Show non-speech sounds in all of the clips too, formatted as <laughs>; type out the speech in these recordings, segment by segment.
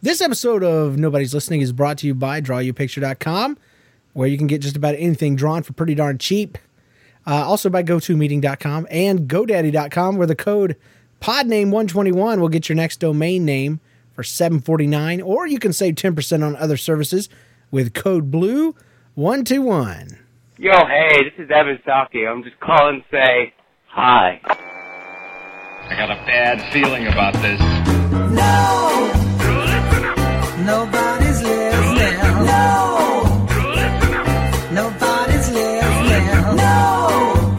This episode of Nobody's Listening is brought to you by DrawYouPicture.com, where you can get just about anything drawn for pretty darn cheap. Uh, also by GoToMeeting.com and GoDaddy.com, where the code PodName121 will get your next domain name for 749, or you can save 10% on other services with code BLUE121. Yo, hey, this is Evan Saki. I'm just calling to say hi. I got a bad feeling about this. Nobody's listening. No. Nobody's listening. No.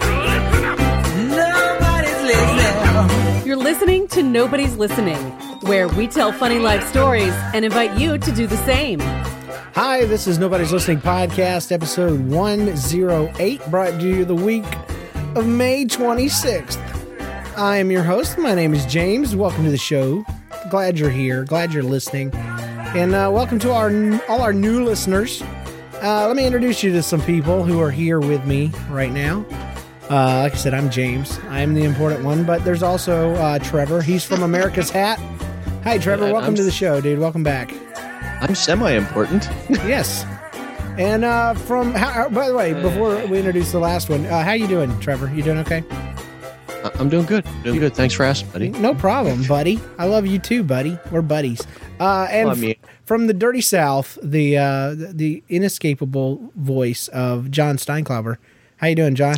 Nobody's listening. You're listening to Nobody's Listening, where we tell funny life stories and invite you to do the same. Hi, this is Nobody's Listening Podcast, episode 108, brought to you the week of May 26th. I am your host. My name is James. Welcome to the show. Glad you're here. Glad you're listening. And uh, welcome to our all our new listeners. Uh, let me introduce you to some people who are here with me right now. Uh, like I said, I'm James. I'm the important one, but there's also uh, Trevor. He's from America's Hat. Hi, Trevor. Yeah, welcome I'm to the show, dude. Welcome back. I'm semi-important. <laughs> yes. And uh, from how, by the way, before we introduce the last one, uh, how you doing, Trevor? You doing okay? I'm doing good. Doing good. Thanks for asking, buddy. No problem, buddy. I love you too, buddy. We're buddies. Uh, and Well, I mean- f- from the dirty South, the uh, the- the inescapable voice of John Steinklauber. How you doing, John?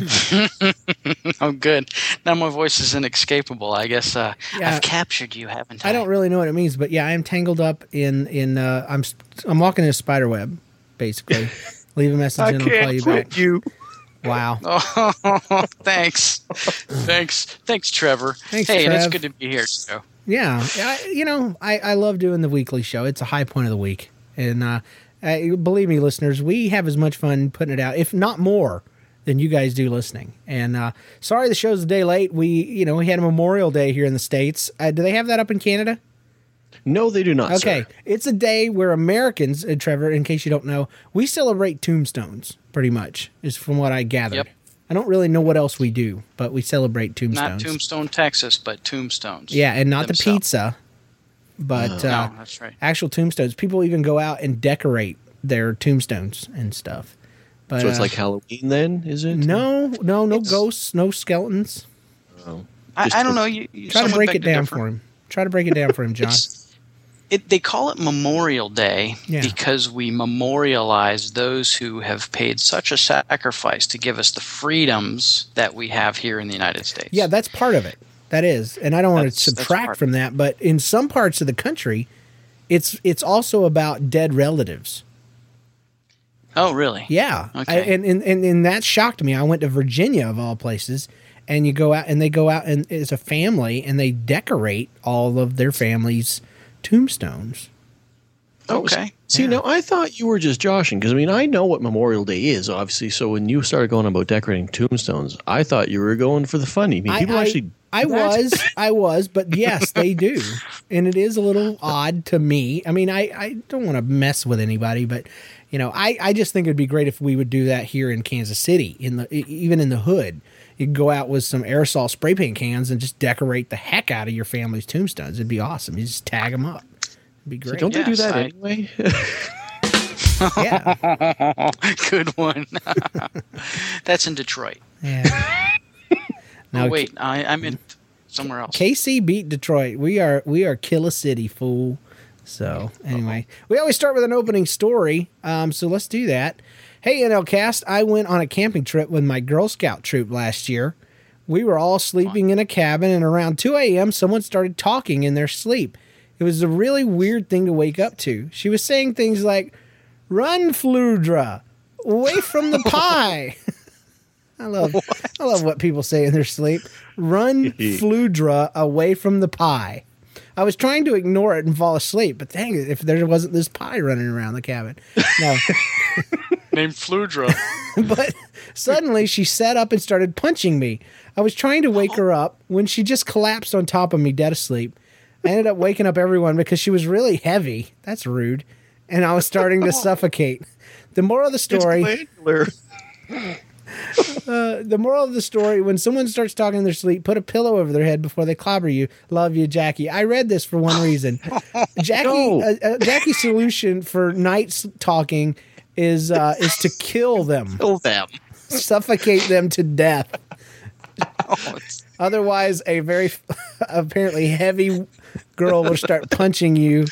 <laughs> I'm good. Now my voice is inescapable. I guess uh, Yeah. I've captured you, haven't I? I don't really know what it means, but yeah, I am tangled up in in. Uh, I'm s- I'm walking in a spider web, basically. <laughs> Leave a message and I'll call you back. you. Wow. <laughs> Oh, thanks, thanks, thanks, Trevor. Thanks, hey, and it's good to be here. So, Yeah, I, you know, I, I love doing the weekly show. It's a high point of the week, and uh, uh, believe me, listeners, we have as much fun putting it out, if not more, than you guys do listening. And uh, sorry, the show's a day late. We, you know, we had a Memorial Day here in the states. Uh, do they have that up in Canada? No, they do not. Okay, sir. it's a day where Americans, uh, Trevor, in case you don't know, we celebrate tombstones. Pretty much is from what I gathered. Yep. I don't really know what else we do, but we celebrate tombstones. not Tombstone, Texas, but tombstones. Yeah, and not the pizza, but No, uh, that's right. actual tombstones. People even go out and decorate their tombstones and stuff. But So it's uh, like Halloween then, is it? no, no, no It's- ghosts, no skeletons. I, I don't know. You, you Try to break it down differ. for him. Try to break it down for him, <laughs> John. It's- It, they call it Memorial Day Yeah. because we memorialize those who have paid such a sacrifice to give us the freedoms that we have here in the United States. yeah, that's part of it. That is, and I don't want to That's- that's subtract from that, but in some parts of the country, it's it's also about dead relatives. Oh, really? Yeah, Okay. I, and, and and and that shocked me. I went to Virginia of all places, and you go out and they go out and as a family and they decorate all of their family's tombstones. S- Okay. See, Yeah. now I thought you were just joshing because I mean I know what Memorial Day is, obviously. So when you started going about decorating tombstones, I thought you were going for the funny. I mean, people I- actually I was, <laughs> I was, but yes, they do, and it is a little <laughs> odd to me. I mean, I, I don't want to mess with anybody, but you know, I, I just think it'd be great if we would do that here in Kansas City, in the e- even in the hood. You could go out with some aerosol spray paint cans and just decorate the heck out of your family's tombstones. It'd be awesome. You just tag them up. It'd be So great. don't they do that I- anyway? yeah, <laughs> Good one. <laughs> That's in Detroit. yeah. oh, wait, I, I'm in somewhere else. KC beat Detroit. We are we are Killer City, fool. So anyway, we always start with an opening story. Um, so let's do that. Hey, NL Cast, I went on a camping trip with my Girl Scout troop last year. We were all sleeping in a cabin, and around 2 a.m., someone started talking in their sleep. It was a really weird thing to wake up to. She was saying things like, Run, Fludra, away from the pie. <laughs> I love I love what people say in their sleep. Run, <laughs> Fludra, away from the pie. I was trying to ignore it and fall asleep, but dang it, if there wasn't this pie running around the cabin. No. <laughs> Named Fludra. <laughs> but suddenly she sat up and started punching me. I was trying to wake her up when she just collapsed on top of me, dead asleep. I ended up waking up everyone because she was really heavy. That's rude. And I was starting to <laughs> suffocate. The moral of the story <laughs> uh, the moral of the story when someone starts talking in their sleep, put a pillow over their head before they clobber you. Love you, Jackie. I read this for one reason. Jackie, No. uh, uh, Jackie's solution for nights talking is uh, is to kill them, <laughs> Kill them. suffocate them to death. Oh, <laughs> Otherwise, a very <laughs> apparently heavy girl will start punching you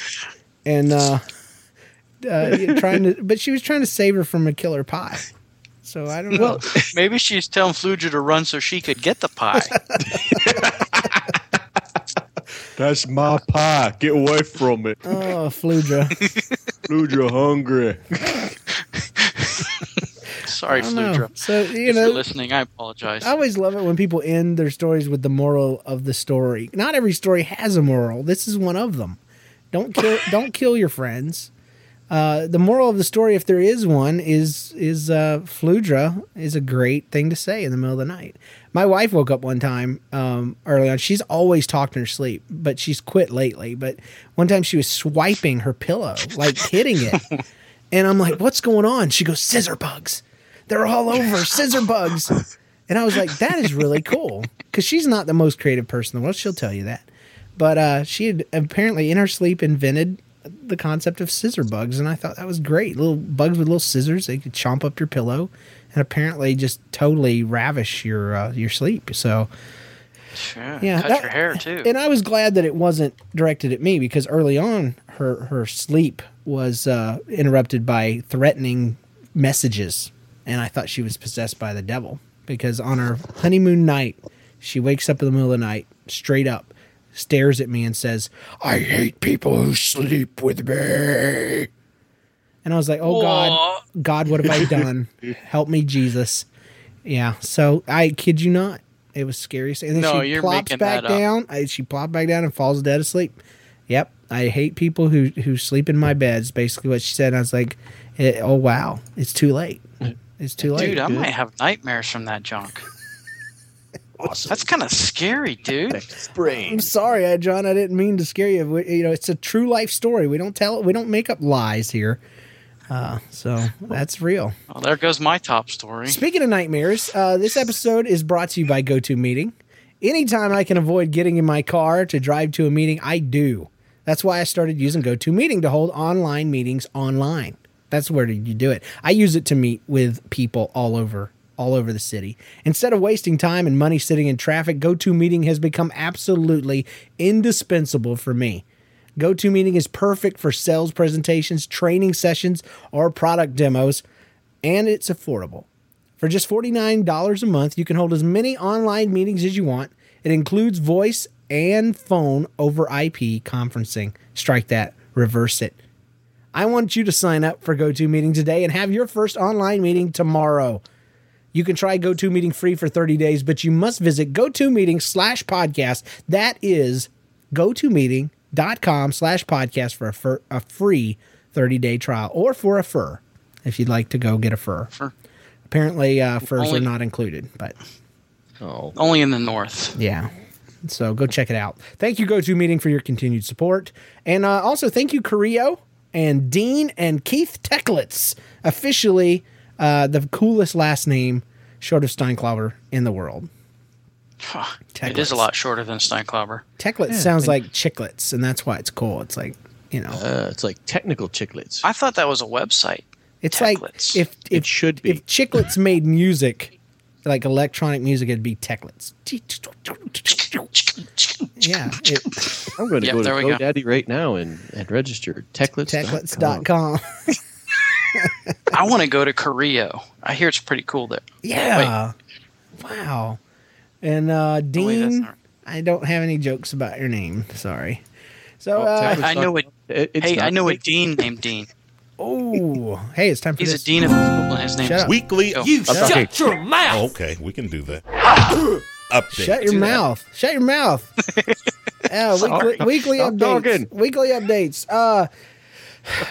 and uh, uh, trying to. But she was trying to save her from a killer pie. So I don't know. well, maybe she's telling Fludra to run so she could get the pie. That's my pie. Get away from it. oh, Fludra. Fludra <laughs> hungry. Sorry, I know. Fludra. So you if know, you're listening, I apologize. I always love it when people end their stories with the moral of the story. Not every story has a moral. This is one of them. Don't kill. <laughs> don't kill your friends. Uh, the moral of the story, if there is one, is is uh, Fludra is a great thing to say in the middle of the night. My wife woke up one time um, early on. She's always talked in her sleep, but she's quit lately. But one time she was swiping her pillow, like hitting it, <laughs> and I'm like, "What's going on?" She goes, "Scissor bugs. They're all over. Scissor bugs." And I was like, "That is really cool," because she's not the most creative person in the world. She'll tell you that. But uh, she had apparently in her sleep invented the concept of scissor bugs, and I thought that was great. Little bugs with little scissors, they could chomp up your pillow, and apparently just totally ravish your uh, your sleep. So Sure. yeah, Cut that- your hair too. And I was glad that it wasn't directed at me because early on her her sleep was uh, interrupted by threatening messages, and I thought she was possessed by the devil because on her honeymoon night she wakes up in the middle of the night straight up, stares at me and says, "I hate people who sleep with me." And I was like, "Oh God, God, what have I <laughs> done? Help me, Jesus!" Yeah. So I kid you not, it was scary. And then No, she you're plops making back that up. down. I, she plopped back down and falls dead asleep. Yep. I hate people who who sleep in my bed. Is basically what she said. And I was like, eh, "Oh wow, it's too late. It's too late." Dude, I might have nightmares from that junk. <laughs> awesome. That's kind of scary, dude. I'm sorry, John. I didn't mean to scare you. We, you know, it's a true life story. We don't tell. it. We don't make up lies here. Uh, so that's real. Well, there goes my top story. Speaking of nightmares, uh, this episode is brought to you by GoToMeeting. Anytime I can avoid getting in my car to drive to a meeting, I do. That's why I started using GoToMeeting to hold online meetings online. That's where you do it. I use it to meet with people all over all over the city. Instead of wasting time and money sitting in traffic, GoToMeeting has become absolutely indispensable for me. GoToMeeting is perfect for sales presentations, training sessions, or product demos, and it's affordable. For just $49 a month, you can hold as many online meetings as you want. It includes voice and phone over IP conferencing. Strike that, reverse it. I want you to sign up for GoToMeeting today and have your first online meeting tomorrow. You can try GoToMeeting free for 30 days, but you must visit GoToMeeting slash podcast. That is GoToMeeting.com slash podcast for a, fur, a free 30 day trial or for a fur if you'd like to go get a fur. Fur. Apparently, uh, furs Only- are not included, but Oh, Only in the north. yeah. So go check it out. Thank you, GoToMeeting, for your continued support. And uh, also thank you, Carrillo and Dean and Keith Techlitz, officially uh, the coolest last name short of Steinklauber in the world. It is a lot shorter than Steinklauber. Techlitz Yeah, sounds like- like chiclets, and that's why it's cool. It's like, you know, Uh, it's like technical chiclets. I thought that was a website. it's like Techlitz. if, if It should be. if chiclets made music, like electronic music, it'd be techlets. <laughs> Yeah, it, I'm going to Yep, go to we go. GoDaddy right now and, and register techlets. techlets.com. <laughs> I want to go to Carrillo. I hear it's pretty cool there. Yeah. Wow. And uh, wait, that's Dean, I don't have any jokes about your name. Sorry. So, Oh, uh, techlets. I know it. It- Hey, I know a dean named Dean. oh, hey, it's time for He's a this. dean of the school, and his name's Shut up. Weekly. Oh. You Shut shut your your mouth. okay, we can do that. <laughs> Update. Shut your Do that. mouth. Shut your mouth. <laughs> yeah, weekly, weekly updates. talking. Weekly updates. Uh,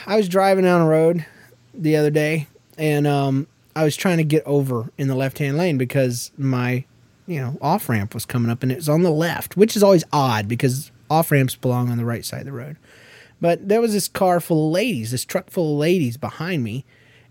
I was driving down the road the other day, and um, I was trying to get over in the left-hand lane because my, you know, off ramp was coming up, and it was on the left, which is always odd because off ramps belong on the right side of the road. But there was this car full of ladies, this truck full of ladies behind me,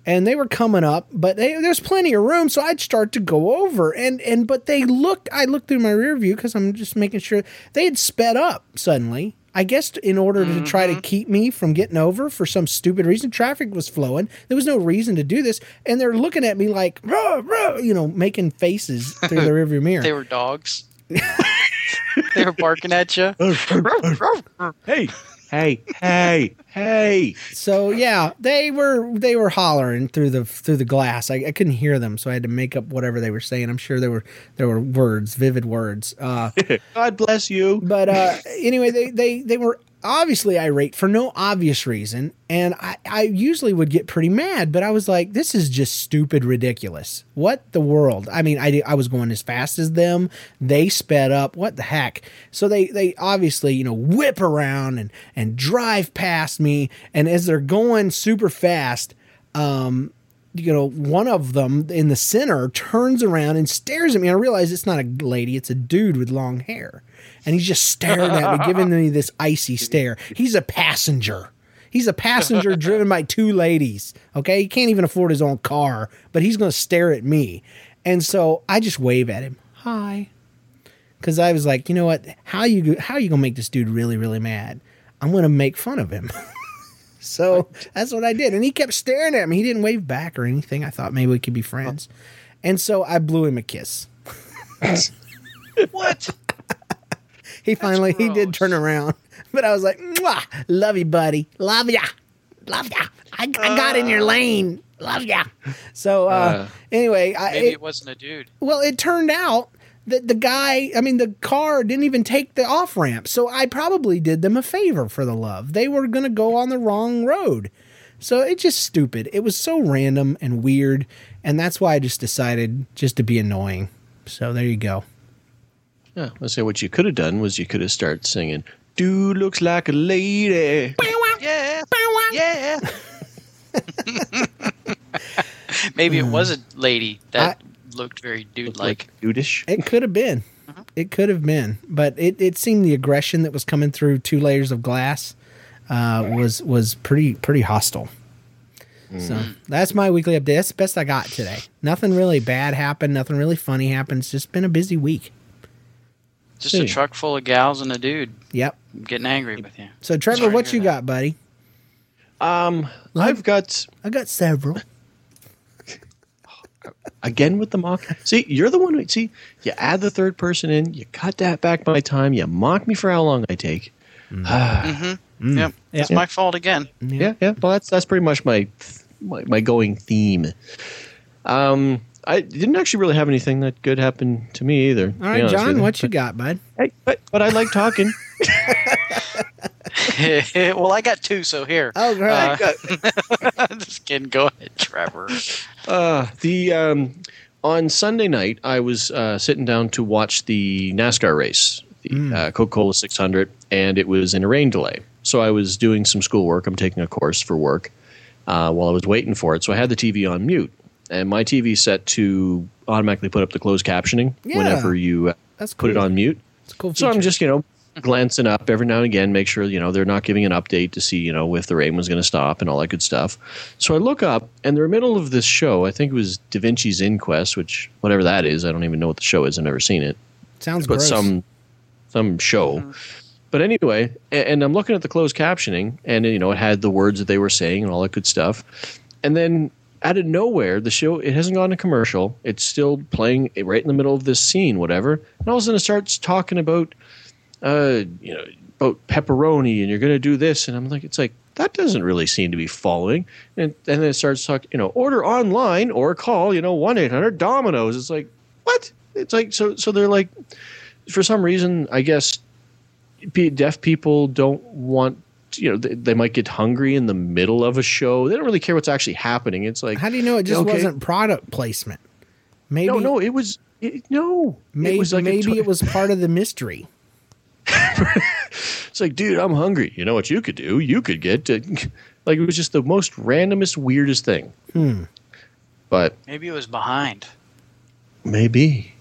and they were coming up, but they, there's plenty of room, so I'd start to go over, and and but they looked. I looked through my rear view because I'm just making sure they had sped up suddenly. I guess in order to try to mm-hmm. keep me from getting over for some stupid reason, traffic was flowing. There was no reason to do this, and they're looking at me like, "Ruh, ruh," you know, making faces through the <laughs> rearview mirror. They were dogs. <laughs> they were barking at you. <laughs> Hey, hey, hey, hey. So yeah, they were they were hollering through the through the glass. I, I couldn't hear them, so I had to make up whatever they were saying. I'm sure there were there were words, vivid words. Uh, <laughs> God bless you. but uh, anyway, they, they they were obviously irate for no obvious reason, and I, I usually would get pretty mad, but I was like, this is just stupid, ridiculous. What the world? I mean, I I was going as fast as them. They sped up. What the heck? So they they obviously you know whip around and and drive past me, and as they're going super fast, um, you know, one of them in the center turns around and stares at me. I realize it's not a lady, it's a dude with long hair. And he's just staring at me, giving me this icy <laughs> stare. He's a passenger. He's a passenger <laughs> driven by two ladies. Okay. He can't even afford his own car, but he's going to stare at me. And so I just wave at him. Hi. Cause I was like, you know what? How you how you gonna make this dude really, really mad? I'm gonna make fun of him. <laughs> So that's what I did. And he kept staring at me. He didn't wave back or anything. I thought maybe we could be friends. And so I blew him a kiss. What? He finally he did turn around. <laughs> But I was like, Mwah, love you, buddy. Love ya. Love ya. I, I got in your lane. Love ya. So uh, Uh. anyway, I, Maybe it- it wasn't a dude. well, it turned out that the guy, I mean, the car didn't even take the off ramp. So I probably did them a favor for the love. They were going to go on the wrong road. So it's just stupid. It was so random and weird. And that's why I just decided just to be annoying. So there you go. Yeah, let's say what you could have done was you could have started singing, Dude looks like a lady. Yeah. Yeah. Maybe it mm. was a lady that looked very dude like. Dudish. It could have been. Mm-hmm. It could have been. But it, it seemed the aggression that was coming through two layers of glass uh, was was pretty pretty hostile. Mm. So that's my weekly update. That's the best I got today. Nothing really bad happened. Nothing really funny happened. It's just been a busy week. Just a truck full of gals and a dude Yep. getting angry with you. So Trevor, Sorry what you that. got, buddy? Um, I've got I got several. <laughs> again with the mock. See, you're the one who see. You add the third person in. You cut that back by time. You mock me for how long I take. Mm-hmm. Yep. It's Yeah. my fault again. Yeah, yeah. Well, that's that's pretty much my my, my going theme. Um, I didn't actually really have anything that good happen to me either. All right, John, what you got, bud? Hey, but but I like talking. <laughs> <laughs> well, I got two, so here. Oh, great. Uh, <laughs> just kidding. Go ahead, Trevor. Uh, the um, on Sunday night, I was uh, sitting down to watch the NASCAR race, the uh, Coca Cola 600, and it was in a rain delay. So I was doing some schoolwork. I'm taking a course for work uh, while I was waiting for it. So I had the TV on mute, and my TV set to automatically put up the closed captioning Yeah. whenever you uh, That's put it on mute. It's a cool. So I'm just, you know, glancing up every now and again, make sure, you know, they're not giving an update to see, you know, if the rain was going to stop and all that good stuff. So I look up and they're in the middle of this show. I think it was Da Vinci's Inquest, which, whatever that is, I don't even know what the show is. I've never seen it. sounds good. but gross. some some show. But anyway, and I'm looking at the closed captioning, and you know it had the words that they were saying and all that good stuff. And then out of nowhere, the show it hasn't gone to commercial. It's still playing right in the middle of this scene, whatever. And all of a sudden, it starts talking about, uh, you know, about pepperoni, and you're going to do this, and I'm like, it's like that doesn't really seem to be following. And, and then it starts talking, you know, order online or call, you know, one eight hundred Domino's. It's like what? It's like so. So they're like, for some reason, I guess deaf people don't want you know they, they might get hungry in the middle of a show they don't really care what's actually happening it's like How do you know it just okay, wasn't product placement? Maybe no no it was it, no maybe it was like maybe to- it was part of the mystery. <laughs> it's like dude i'm hungry you know what you could do you could get to, <laughs> like it was just the most randomest weirdest thing Hmm. but Maybe it was behind. maybe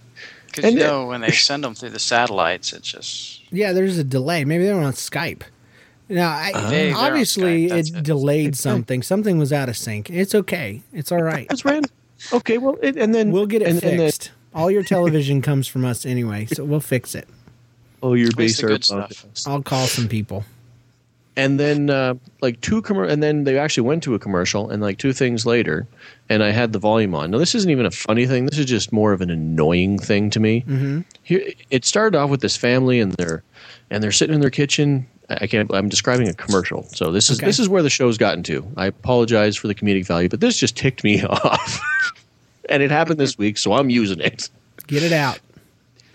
Because And you it- know when they send them through the satellites, it's just Yeah, there's a delay. Maybe they were on Skype. Now, I, Hey, obviously, Skype, it, it. delayed <laughs> something. Something was out of sync. It's okay. It's all right. it's ran. okay well it, and then We'll get it and, and then- fixed. all your television comes from us anyway, so we'll fix it. oh your base are stuff. I'll call some people. and then uh, like two commer- and then they actually went to a commercial and like two things later and i had the volume on now this isn't even a funny thing this is just more of an annoying thing to me Mm-hmm. here it started off with this family and they're and they're sitting in their kitchen i can't i'm describing a commercial so this is Okay. this is where the show's gotten to i apologize for the comedic value but this just ticked me <laughs> off and it happened this week so i'm using it Get it out.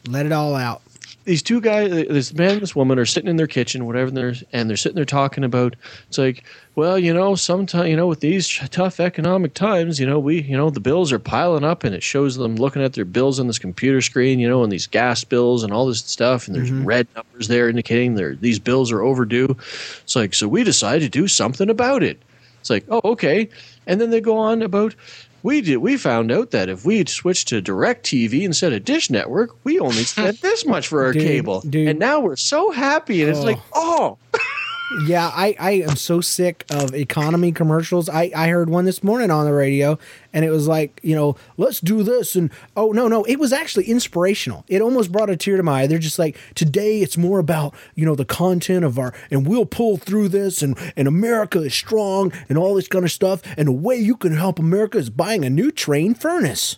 Let it all out. These two guys, this man and this woman, are sitting in their kitchen, whatever, and they're, and they're sitting there talking about. It's like, well, you know, sometimes, you know, with these tough economic times, you know, we, you know, the bills are piling up, and it shows them looking at their bills on this computer screen, you know, and these gas bills and all this stuff, and there's mm-hmm. red numbers there indicating they're, these bills are overdue. It's like, so we decided to do something about it. It's like, oh, okay, and then they go on about. We did. We found out that if we had switched to DirecTV instead of Dish Network, we only spent <laughs> this much for our Dude, cable, dude. and now we're so happy. And it's Oh. like, oh, oh. <laughs> Yeah, I, I am so sick of economy commercials. I, I heard one this morning on the radio, and it was like, you know, let's do this. And oh, no, no, it was actually inspirational. It almost brought a tear to my eye. They're just like, today it's more about, you know, the content of our, and we'll pull through this, and, and America is strong, and all this kind of stuff. And the way you can help America is buying a new Trane furnace.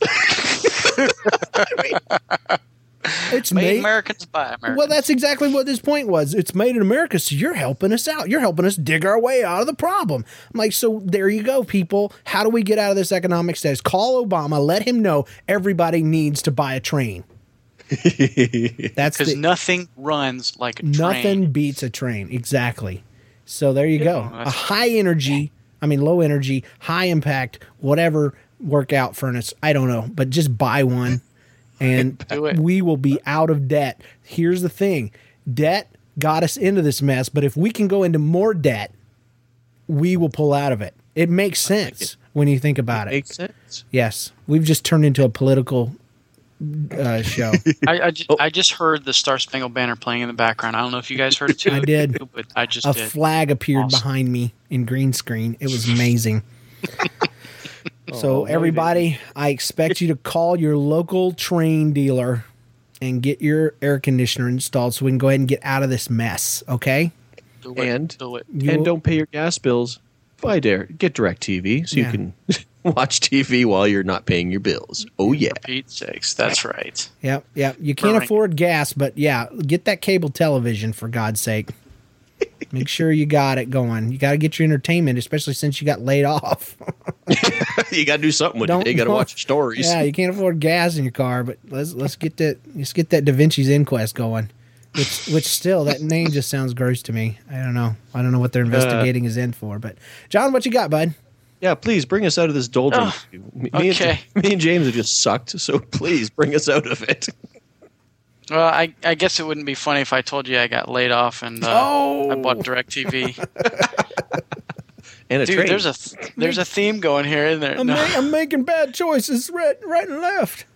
<laughs> it's made made, Americans buy Americans. well, that's exactly what this point was. It's made in America, so you're helping us out. You're helping us dig our way out of the problem. I'm like, so there you go, people. How do we get out of this economic status? Call Obama, let him know everybody needs to buy a Trane. <laughs> That's because nothing runs like a nothing beats a Trane. Exactly. So there you go. A high energy, I mean low energy, high impact, whatever workout furnace. I don't know, but just buy one and <laughs> we will be out of debt. Here's the thing. Debt got us into this mess, but if we can go into more debt, we will pull out of it. It makes sense when you think about it. makes sense. Yes, we've just turned into a political uh, show. <laughs> I, I, ju- I just heard the Star Spangled Banner playing in the background. I don't know if you guys heard it <laughs> too. I did. but I just a did. flag appeared Awesome. behind me in green screen. It was amazing. Oh, so everybody, I expect you to call your local Trane dealer and get your air conditioner installed so we can go ahead and get out of this mess. Okay? Do it, And- do it. and will, don't pay your gas bills. Buy Dare. Get DirecTV so Yeah. you can <laughs> watch TV while you're not paying your bills. Oh yeah. For Pete's sakes, that's right. Yep, yep. You can't Right. afford gas, but yeah, get that cable television for God's sake. Make sure you got it going. You got to get your entertainment, especially since you got laid off. <laughs> you got to do something with Don't- it. You got to watch stories. Yeah, you can't afford gas in your car, but let's let's get that let's get that Da Vinci's Inquest going. Which which still that name just sounds gross to me. I don't know. I don't know what they're uh, investigating is in for. But John, what you got, bud? Yeah, please bring us out of this doldrums. Oh, me, okay. and, me and James have just sucked, so please bring us out of it. Well, I, I guess it wouldn't be funny if I told you I got laid off and uh, Oh! I bought DirecTV. <laughs> And a Dude, Trane. there's a th- there's a theme going here, isn't there? I'm, No. ma- I'm making bad choices right right and left,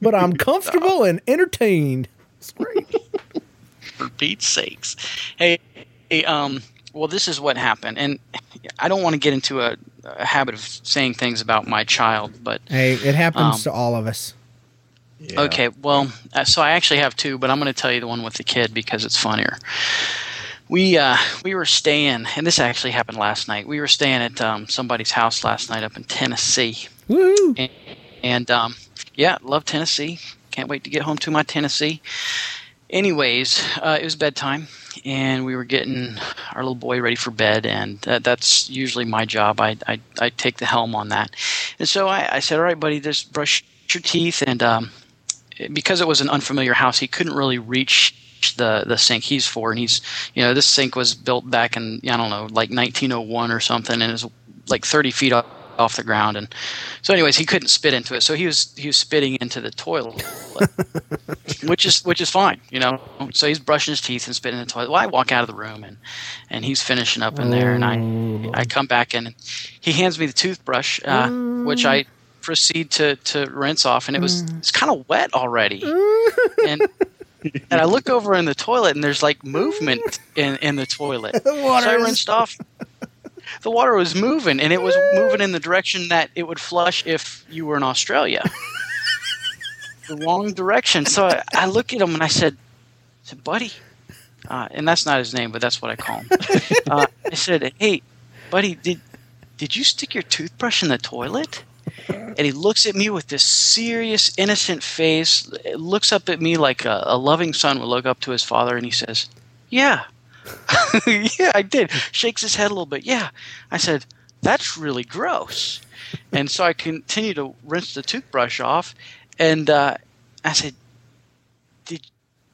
but I'm <laughs> comfortable and entertained. It's great. <laughs> for Pete's sakes. Hey, hey, um, well, this is what happened, and I don't want to get into a, a habit of saying things about my child, but Hey, it happens Um, to all of us. Okay, well, uh, so I actually have two, but I'm going to tell you the one with the kid because it's funnier. We uh, we were staying, and this actually happened last night. We were staying at um, somebody's house last night up in Tennessee. Woo! And, and um, yeah, love Tennessee. Can't wait to get home to my Tennessee. Anyways, uh, it was bedtime, and we were getting our little boy ready for bed, and that, that's usually my job. I, I I take the helm on that, and so I, I said, "All right, buddy, just brush your teeth." And um, because it was an unfamiliar house, he couldn't really reach the the sink he's for, and he's you know this sink was built back in I don't know like 1901 or something, and it's like 30 feet off off the ground. And so anyways he couldn't spit into it. So he was he was spitting into the toilet <laughs> which is which is fine you know. So he's brushing his teeth and spitting in the toilet. Well i walk out of the room and and he's finishing up in there and i i come back in and he hands me the toothbrush uh, which i proceed to to rinse off and it was it's kind of wet already <laughs> and and I look over in the toilet, and there's like movement in, in the toilet. <laughs> The water so I rinsed off. The water was moving, and it was moving in the direction that it would flush if you were in Australia. <laughs> the wrong direction. So I, I look at him and I said, I said buddy, uh, and that's not his name, but that's what I call him. Uh, I said, hey, buddy, did did you stick your toothbrush in the toilet? And he looks at me with this serious, innocent face. Looks up at me like a, a loving son would look up to his father, and he says, "Yeah, <laughs> yeah, I did." Shakes his head a little bit. Yeah, I said, "That's really gross." And so I continue to rinse the toothbrush off, and uh, I said, "Did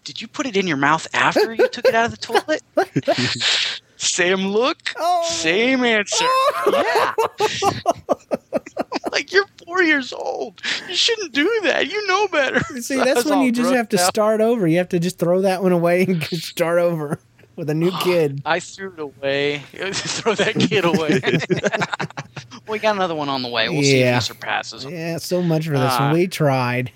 did you put it in your mouth after you took it out of the toilet?" <laughs> Same look, same answer. <laughs> Yeah. like you're four years old. You shouldn't do that. You know better. See, that's when you just have to start over. You have to just throw that one away and <laughs> start over with a new <sighs> kid. I threw it away. <laughs> Throw that kid away. we got another one on the way. We'll see if Yeah. he surpasses him. Yeah, so much for this Ah. one. We tried.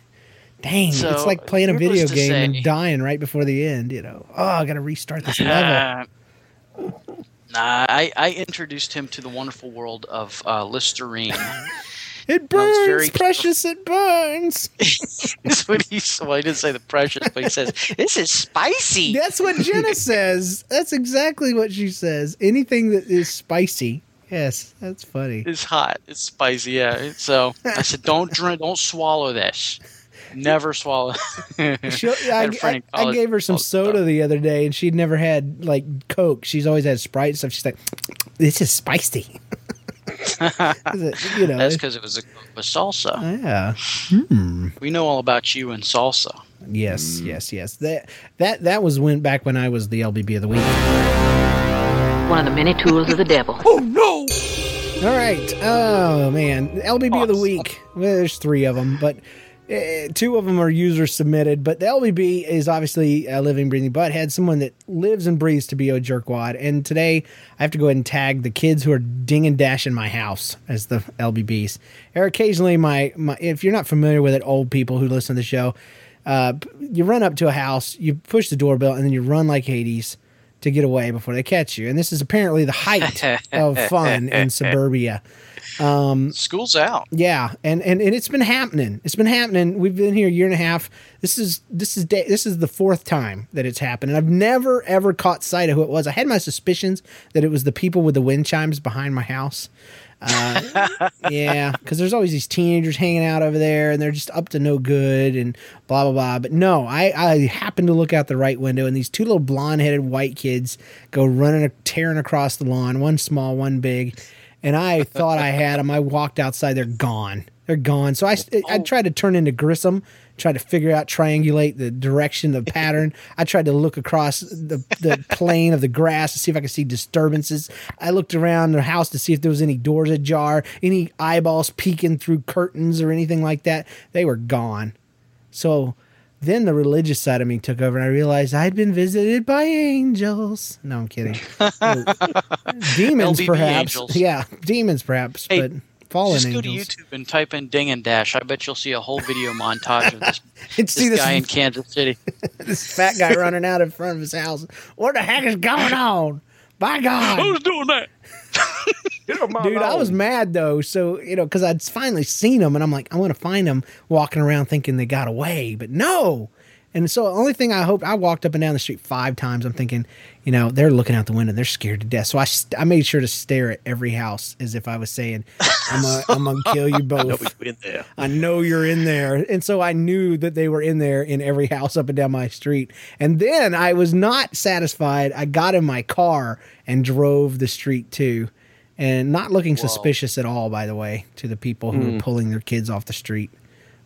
Dang, it's like playing a video game say- and dying right before the end. You know, oh, I got to restart this level. Nah, I, I introduced him to the wonderful world of uh, Listerine. <laughs> It burns, precious. It burns. <laughs> That's what he well, he didn't say the precious, but he says, This is spicy. That's what Jenna <laughs> says. That's exactly what she says. Anything that is spicy. Yes, that's funny. It's hot. It's spicy. Yeah. So I said, don't drink. Don't swallow this. Never swallow. <laughs> I, had a friend in I- I gave her some called- soda the other day, and she'd never had like Coke. She's always had Sprite and stuff. She's like, "This is spicy." <laughs> you know, That's because it was a with salsa. yeah. Hmm. We know all about you and salsa. Yes, yes, yes. That that that was when back when I was the LBB of the week. One of the many tools of the devil. <laughs> Oh no! All right. Oh man, LBB of the week. Well, there's three of them, but uh, two of them are user submitted. But the LBB is obviously a living, breathing butthead, someone that lives and breathes to be a jerkwad. And today I have to go ahead and tag the kids who are ding and dashing my house as the LBBs. Or occasionally, my, my if you're not familiar with it, old people who listen to the show, uh, you run up to a house, you push the doorbell, and then you run like Hades to get away before they catch you. And this is apparently the height <laughs> of fun in suburbia. Um, School's out. yeah, and, and and it's been happening. It's been happening. We've been here a year and a half. This is this is day, this is the fourth time that it's happened, and I've never ever caught sight of who it was. I had my suspicions that it was the people with the wind chimes behind my house. Uh, <laughs> yeah, because there's always these teenagers hanging out over there, and they're just up to no good, and blah blah blah. But no, I I happened to look out the right window, and these two little blonde headed white kids go running, tearing across the lawn. One small, one big, and I thought I had them. I walked outside, they're gone. They're gone. So I I oh. tried to turn into Grissom, tried to figure out, triangulate the direction, the pattern. <laughs> I tried to look across the, the plane of the grass to see if I could see disturbances. I looked around the house to see if there was any doors ajar, any eyeballs peeking through curtains or anything like that. They were gone. So then the religious side of me took over and I realized I'd been visited by angels. No, I'm kidding. <laughs> demons, LBB perhaps. angels. Yeah, demons, perhaps. Hey. but fallen Just go angels. to YouTube and type in Ding and Dash. I bet you'll see a whole video montage of this, <laughs> this this- guy in Kansas City. <laughs> this fat guy running out in front of his house. What the heck is going on? By God. Who's doing that? Dude, I was mad though. So, you know, because I'd finally seen them and I'm like, I want to find them walking around thinking they got away, but no. And so the only thing I hoped, I walked up and down the street five times. I'm thinking, you know, they're looking out the window. They're scared to death. So I, st- I made sure to stare at every house as if I was saying, I'm going I'm to kill you <laughs> both. in there. I know you're in there. And so I knew that they were in there in every house up and down my street. And then I was not satisfied. I got in my car and drove the street too. And not looking suspicious at all, by the way, to the people who Hmm. were pulling their kids off the street.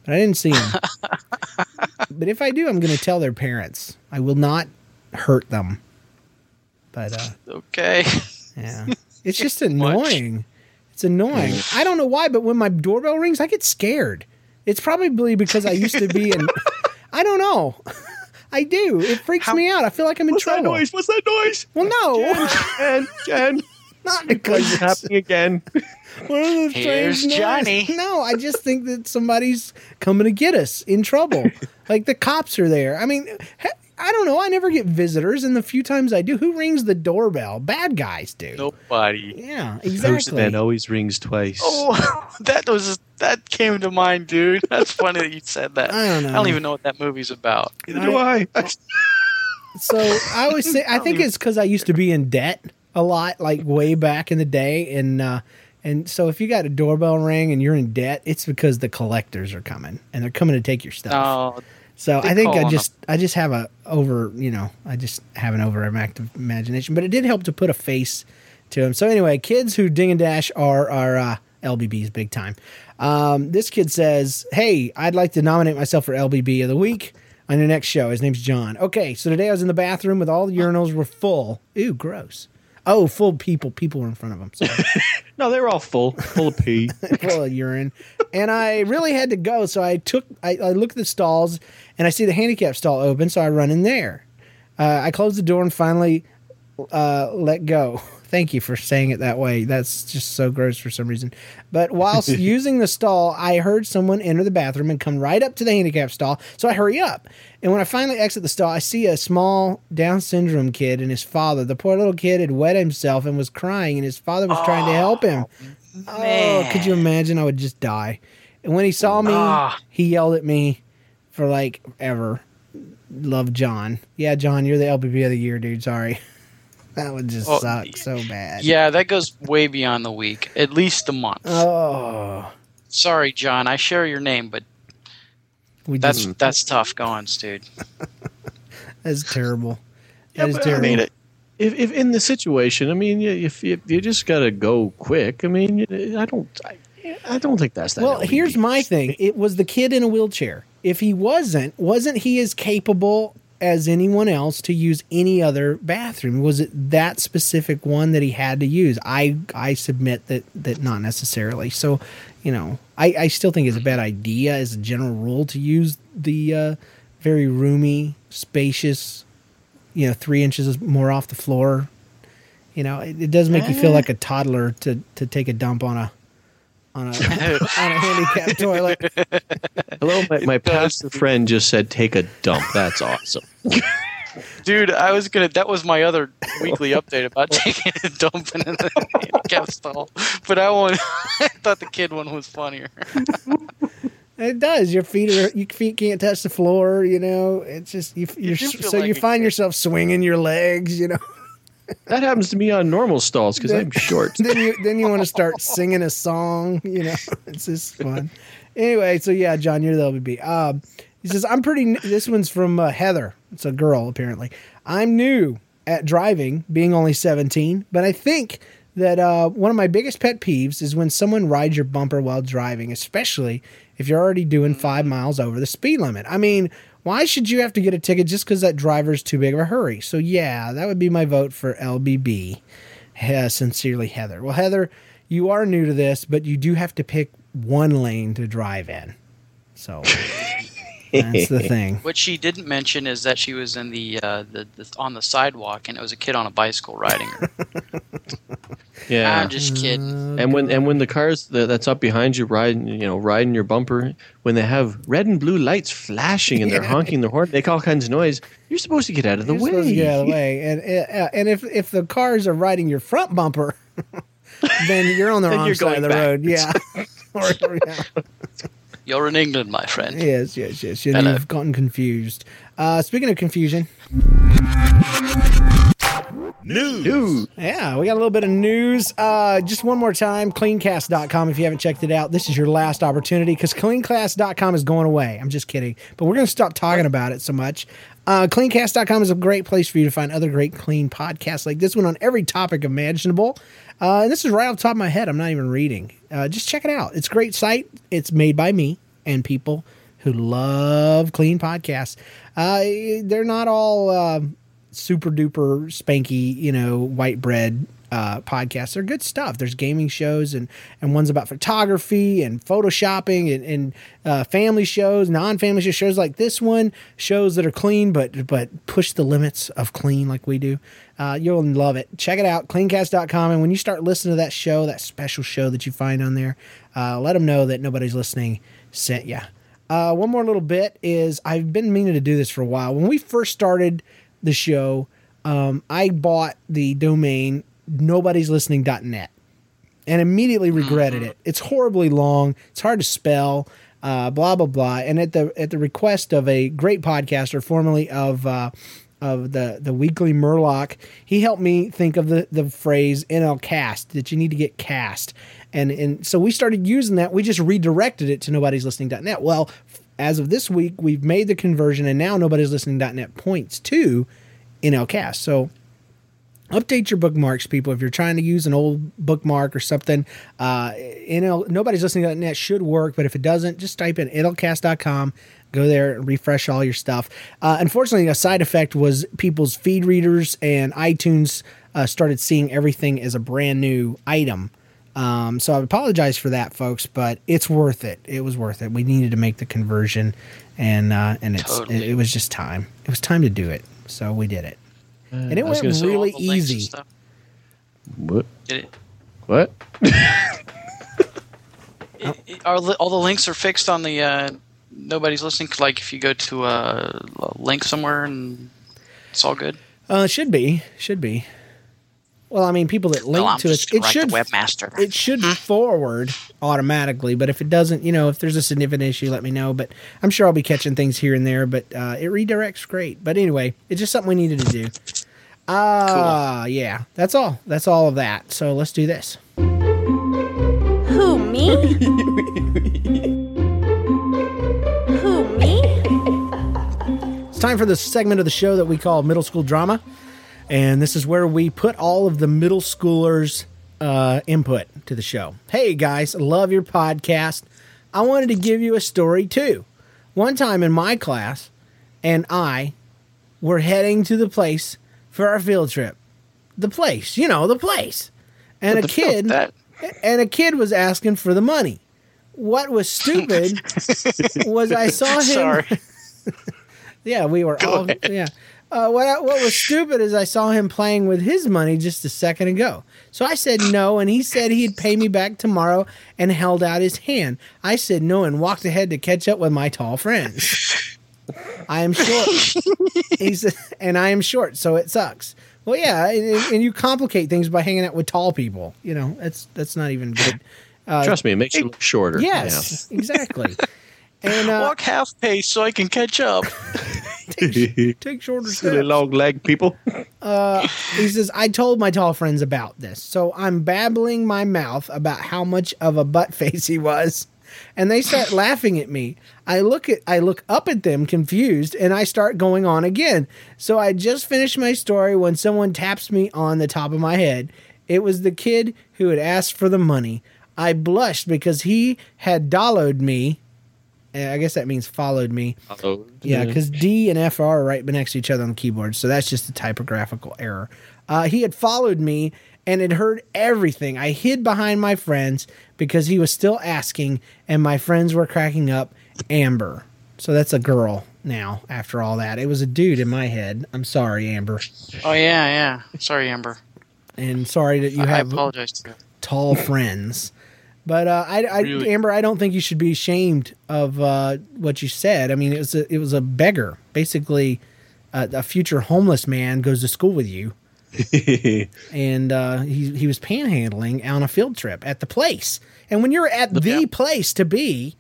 But I didn't see them. <laughs> but if I do, I'm going to tell their parents. I will not hurt them. But uh, Okay. <laughs> yeah, it's just <laughs> annoying. It's annoying. I don't know why, but when my doorbell rings, I get scared. It's probably because I used to be in. I don't know. I do. It freaks me out. I feel like I'm in What's that trouble. noise? What's that noise? Well, no, Jen, Jen. Not because It's it's happening again. <laughs> one of those Here's strange Johnny. No, I just think that somebody's coming to get us in trouble. <laughs> like the cops are there. I mean, I don't know. I never get visitors, and the few times I do, who rings the doorbell? Bad guys do. Nobody. Yeah, exactly. Postman always rings twice. Oh, <laughs> that was that came to mind, dude. That's funny that you said that. I don't know. I don't even know what that movie's about. Neither do I. So I always say I think it's because I used to be in debt a lot, like way back in the day, and uh, and so if you got a doorbell ring and you're in debt, it's because the collectors are coming and they're coming to take your stuff. Oh, so I think I just I just have a over you know I just have an overactive imagination, but it did help to put a face to him. So anyway, kids who ding and dash are are uh, LBBs big time. Um, this kid says, "Hey, I'd like to nominate myself for LBB of the week." On your next show, his name's John. Okay, so today I was in the bathroom with all the urinals were full. Ooh, gross. Oh, full people. People were in front of them. Sorry. <laughs> No, they were all full, full of pee. <laughs> <laughs> full of urine. And I really had to go. So I took, I, I look at the stalls and I see the handicap stall open. So I run in there. Uh, I close the door and finally uh, let go. Thank you for saying it that way. That's just so gross for some reason. But whilst <laughs> using the stall, I heard someone enter the bathroom and come right up to the handicap stall. So I hurry up. And when I finally exit the stall, I see a small Down syndrome kid and his father. The poor little kid had wet himself and was crying, and his father was trying to help him. Oh, could you imagine? I would just die. And when he saw me, Ah. he yelled at me for like ever. Love John. Yeah, John, you're the LBB of the year, dude. Sorry. <laughs> That would just Oh, suck so bad. yeah, that goes way beyond the week. At least a month. Oh, Sorry, John. I share your name, but we that's just, that's tough going, dude. <laughs> that's terrible. Yeah, That is but, terrible. I mean, it- if, if in the situation, I mean, you- if you, you just got to go quick, I mean, I don't, I, I don't think that's that. well, LBB. here's my thing. It was the kid in a wheelchair. If he wasn't, wasn't he as capable as anyone else to use any other bathroom? Was it that specific one that he had to use? I I submit that that not necessarily. So, you know, I, I still think it's a bad idea as a general rule to use the uh, very roomy, spacious, you know, three inches more off the floor. You know, it, it does make you feel like a toddler to to take a dump on a on a <laughs> on a handicap toilet. <laughs> Hello, my, my pastor friend just said, "Take a dump." That's awesome. <laughs> Dude, I was gonna. That was my other weekly update about taking a dump in the handicap stall. But I won't. I thought the kid one was funnier. It does. Your feet are your feet can't touch the floor. You know, it's just you. You're, do feel so like you find kid. yourself swinging your legs. You know, That happens to me on normal stalls because I'm short. <laughs> then you then you want to start singing a song. You know, <laughs> it's just fun. Anyway, so yeah, John, you're the LBB. Um, he says I'm pretty. n- This one's from uh, Heather. It's a girl apparently. I'm new at driving, being only 17, but I think that uh, one of my biggest pet peeves is when someone rides your bumper while driving, especially if you're already doing five miles over the speed limit. I mean, why should you have to get a ticket just because that driver's too big of a hurry? So yeah, that would be my vote for LBB. Uh, sincerely, Heather. Well, Heather, you are new to this, but you do have to pick one lane to drive in. So <laughs> That's the <laughs> thing. What she didn't mention is that she was in the, uh, the, the on the sidewalk and it was a kid on a bicycle riding her. <laughs> Yeah. I'm just kidding. And when and when the cars that, that's up behind you riding, you know, riding your bumper, when they have red and blue lights flashing and they're <laughs> Yeah. honking their horn, make all kinds of noise. You're supposed to get out of the You're way. supposed to get out of the way. And uh, and if if the cars are riding your front bumper, then you're on the Then wrong side of the going road. Yeah. Or- or- yeah. You're in England, my friend. Yes, yes, yes. You Hello. have gotten confused. Uh, speaking of confusion, News. yeah, we got a little bit of news. Uh, just one more time, cleancast.com. If you haven't checked it out, this is your last opportunity because cleancast.com is going away. I'm just kidding. But we're going to stop talking about it so much. Uh, cleancast.com is a great place for you to find other great clean podcasts like this one on every topic imaginable. Uh, and this is right off the top of my head. I'm not even reading. Uh, just check it out. It's a great site. It's made by me and people who love clean podcasts. Uh, they're not all uh, super duper spanky, you know, white bread uh, podcasts. They're good stuff. There's gaming shows and, and ones about photography and photoshopping and, and uh, family shows, non-family shows, shows like this one, shows that are clean but but push the limits of clean like we do. Uh, you'll love it. Check it out, cleancast.com. And when you start listening to that show, that special show that you find on there, uh, let them know that nobody's listening sent you. Uh, one more little bit is I've been meaning to do this for a while. When we first started the show, um, I bought the domain nobody'slistening.net and immediately regretted it. It's horribly long. It's hard to spell. Uh, blah blah blah. And at the at the request of a great podcaster, formerly of uh, of the the Weekly Murloc, he helped me think of the the phrase NL cast that you need to get cast. And and so we started using that. We just redirected it to nobody's listening.net. Well, as of this week, we've made the conversion, and now nobody's listening.net points to NL cast. So update your bookmarks people. If you're trying to use an old bookmark or something uh nobody's listening to that should work but if it doesn't just type in nlcast.com go there and refresh all your stuff. Uh, unfortunately a side effect was people's feed readers and itunes uh, started seeing everything as a brand new item. Um, so i apologize for that folks but it's worth it. It was worth it. We needed to make the conversion and uh, and it's Totally. it, it was just time. It was time to do it so we did it and it was went really All the links and easy. What? Did it, What? <laughs> it- are li- all the links are fixed on the uh, nobody's listening? Like if you go to a, a link somewhere and it's all good. Uh, it should be, should be. Well, I mean, people that link I'm to it, just it should webmaster. it should forward automatically. But if it doesn't, you know, if there's a significant issue, let me know. But I'm sure I'll be catching things here and there. But uh, it redirects great. But anyway, it's just something we needed to do. Ah, yeah, that's all. That's all of that. So let's do this. Who, me? Who, me? It's time for the segment of the show that we call middle school drama, and this is where we put all of the middle schoolers' uh, input to the show. Hey guys, love your podcast. I wanted to give you a story too. One time in my class, and I were heading to the place for our field trip. The place, you know, the place, and a kid, and a kid was asking for the money. What was stupid <laughs> was I saw him. Sorry. <laughs> Yeah, we were all yeah. Uh, what I, what was stupid is I saw him playing with his money just a second ago. So I said no, and he said he'd pay me back tomorrow, and held out his hand. I said no, and walked ahead to catch up with my tall friends. <laughs> I am short. he said, and I am short, so it sucks. Well, yeah, and, and you complicate things by hanging out with tall people. You know, that's that's not even good. Uh, Trust me, it makes you look shorter. Yes, exactly. And uh, Walk half pace so I can catch up. Yeah. <laughs> <laughs> take shorter Silly steps. long leg people. Uh, he says, I told my tall friends about this. So I'm babbling my mouth about how much of a butt face he was. And they start laughing at me. I look at I look up at them confused and I start going on again. So I just finished my story when someone taps me on the top of my head. It was the kid who had asked for the money. I blushed because he had dollowed me. Uh, I guess that means followed me. Yeah, because D and F are right next to each other on the keyboard, so that's just a typographical error. Uh, he had followed me and had heard everything. I hid behind my friends because he was still asking, and my friends were cracking up. Amber. So that's a girl now. After all that, it was a dude in my head. I'm sorry, Amber, Oh yeah, yeah. Sorry, Amber. and sorry that you I have apologize to you. tall friends. But uh, I, I Really? Amber, I don't think you should be ashamed of uh, what you said. I mean, it was a, it was a beggar, basically, uh, a future homeless man goes to school with you, <laughs> and uh, he he was panhandling on a field trip at the place. And when you're at the place to be,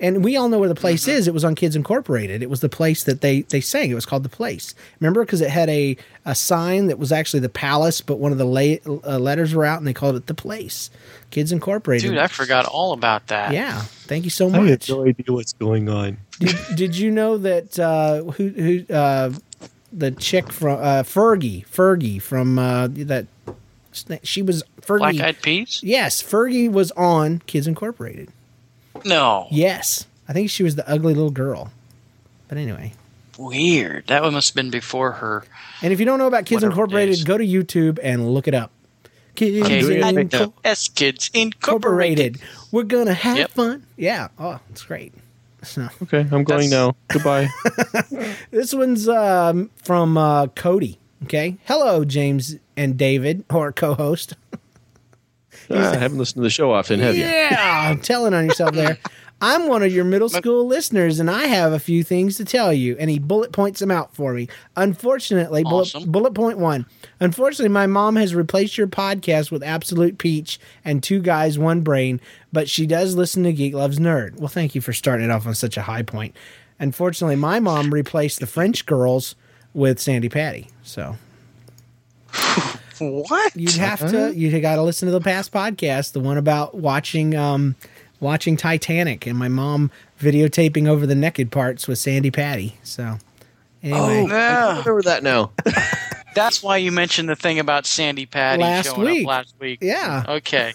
and we all know where the place is. It was on Kids Incorporated. It was the place that they they sang. It was called the Place. Remember, because it had a a sign that was actually the Palace, but one of the la- uh, letters were out, and they called it the Place. Kids Incorporated. Dude, I forgot all about that. yeah. Thank you so much. I have no idea what's going on. did, did you know that uh, who who uh, the chick from uh, Fergie Fergie from uh, that she was Fergie Black Eyed Peas? Yes, Fergie was on Kids Incorporated. No. Yes, I think she was the ugly little girl. But anyway, Weird. That one must have been before her. and if you don't know about Kids Incorporated, days. go to YouTube and look it up. Kids Okay, I Incorporated. S Kids Incorporated. We're gonna have Yep. fun. Yeah. Oh, it's great. <laughs> So Okay, I'm going now. Goodbye. <laughs> this one's um, from uh, Cody. Okay. Hello, James and David, or co-host. <laughs> I uh, haven't listened to the show often, have you? Yeah, I'm telling on yourself there. <laughs> I'm one of your middle school listeners, and I have a few things to tell you. And he bullet points them out for me. Unfortunately, bullet, bullet point one. Unfortunately, my mom has replaced your podcast with Absolute Peach and Two Guys, One Brain, but she does listen to Geek Loves Nerd. Well, thank you for starting it off on such a high point. Unfortunately, my mom replaced the French girls with Sandi Patty. So <laughs> What? you'd have to you got to listen to the past podcast, the one about watching um watching Titanic and my mom videotaping over the naked parts with Sandi Patty. So anyway, Oh, I remember that now. <laughs> That's why you mentioned the thing about Sandi Patty Last showing week. up last week. Yeah. Okay.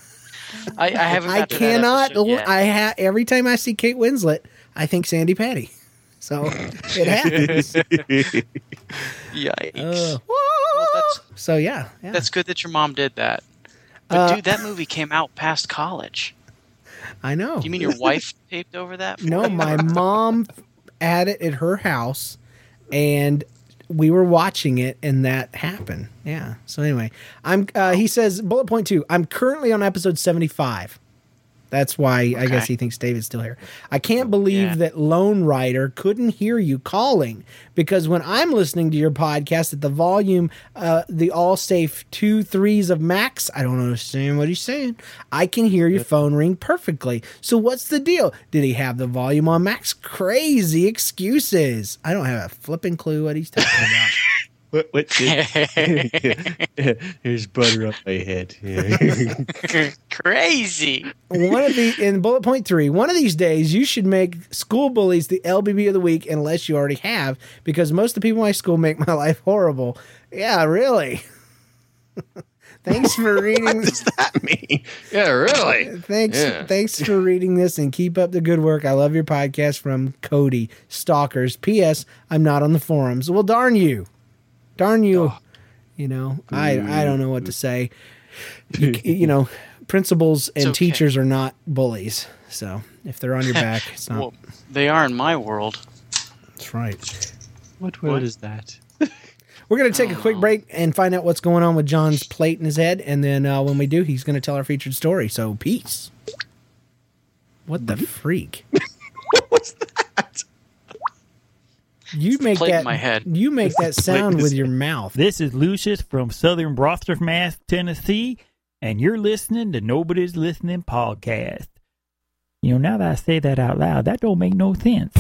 I, I haven't. I got to that cannot. episode. I ha- every time I see Kate Winslet, I think Sandi Patty. So it <laughs> happens. Yikes. Uh, Well, that's, so yeah, yeah. that's good that your mom did that. But Uh, dude, that movie came out past college. I know. Do you mean your wife <laughs> taped over that? No, my mom had it at her house, and we were watching it, and that happened. Yeah. So anyway, I'm. Uh, he says bullet point two. I'm currently on episode seventy five. That's why I guess he thinks David's still here. I can't believe Yeah. that Lone Rider couldn't hear you calling because when I'm listening to your podcast at the volume, uh, the all safe two threes of max, I don't understand what he's saying. I can hear your phone ring perfectly. So what's the deal? Did he have the volume on max? Crazy excuses. I don't have a flipping clue what he's talking about. <laughs> What? what <laughs> <laughs> Here's butter up my head. <laughs> Crazy. one of the in bullet point three, one of these days you should make school bullies the LBB of the week, unless you already have, because most of the people in my school make my life horrible. Yeah, really. Thanks for reading. what does that mean? Yeah, really. Thanks, Yeah. thanks for reading this and keep up the good work. I love your podcast from Cody Stalkers. P.S. I'm not on the forums. Well, darn you, darn you. You know, I I don't know what to say. You, you know, principals and okay. teachers are not bullies. So if they're on your back, <laughs> it's not. Well, they are in my world. That's right. What word is that? <laughs> We're going to take a quick break and find out what's going on with John's plate in his head. And then uh, when we do, he's going to tell our featured story. So, peace. What the freak? <laughs> what was that? You make plate in that. my head. You make that sound with your mouth. This is Lucius from Southern Mass, Tennessee, and you're listening to Nobody's Listening podcast. You know, now that I say that out loud, that don't make no sense.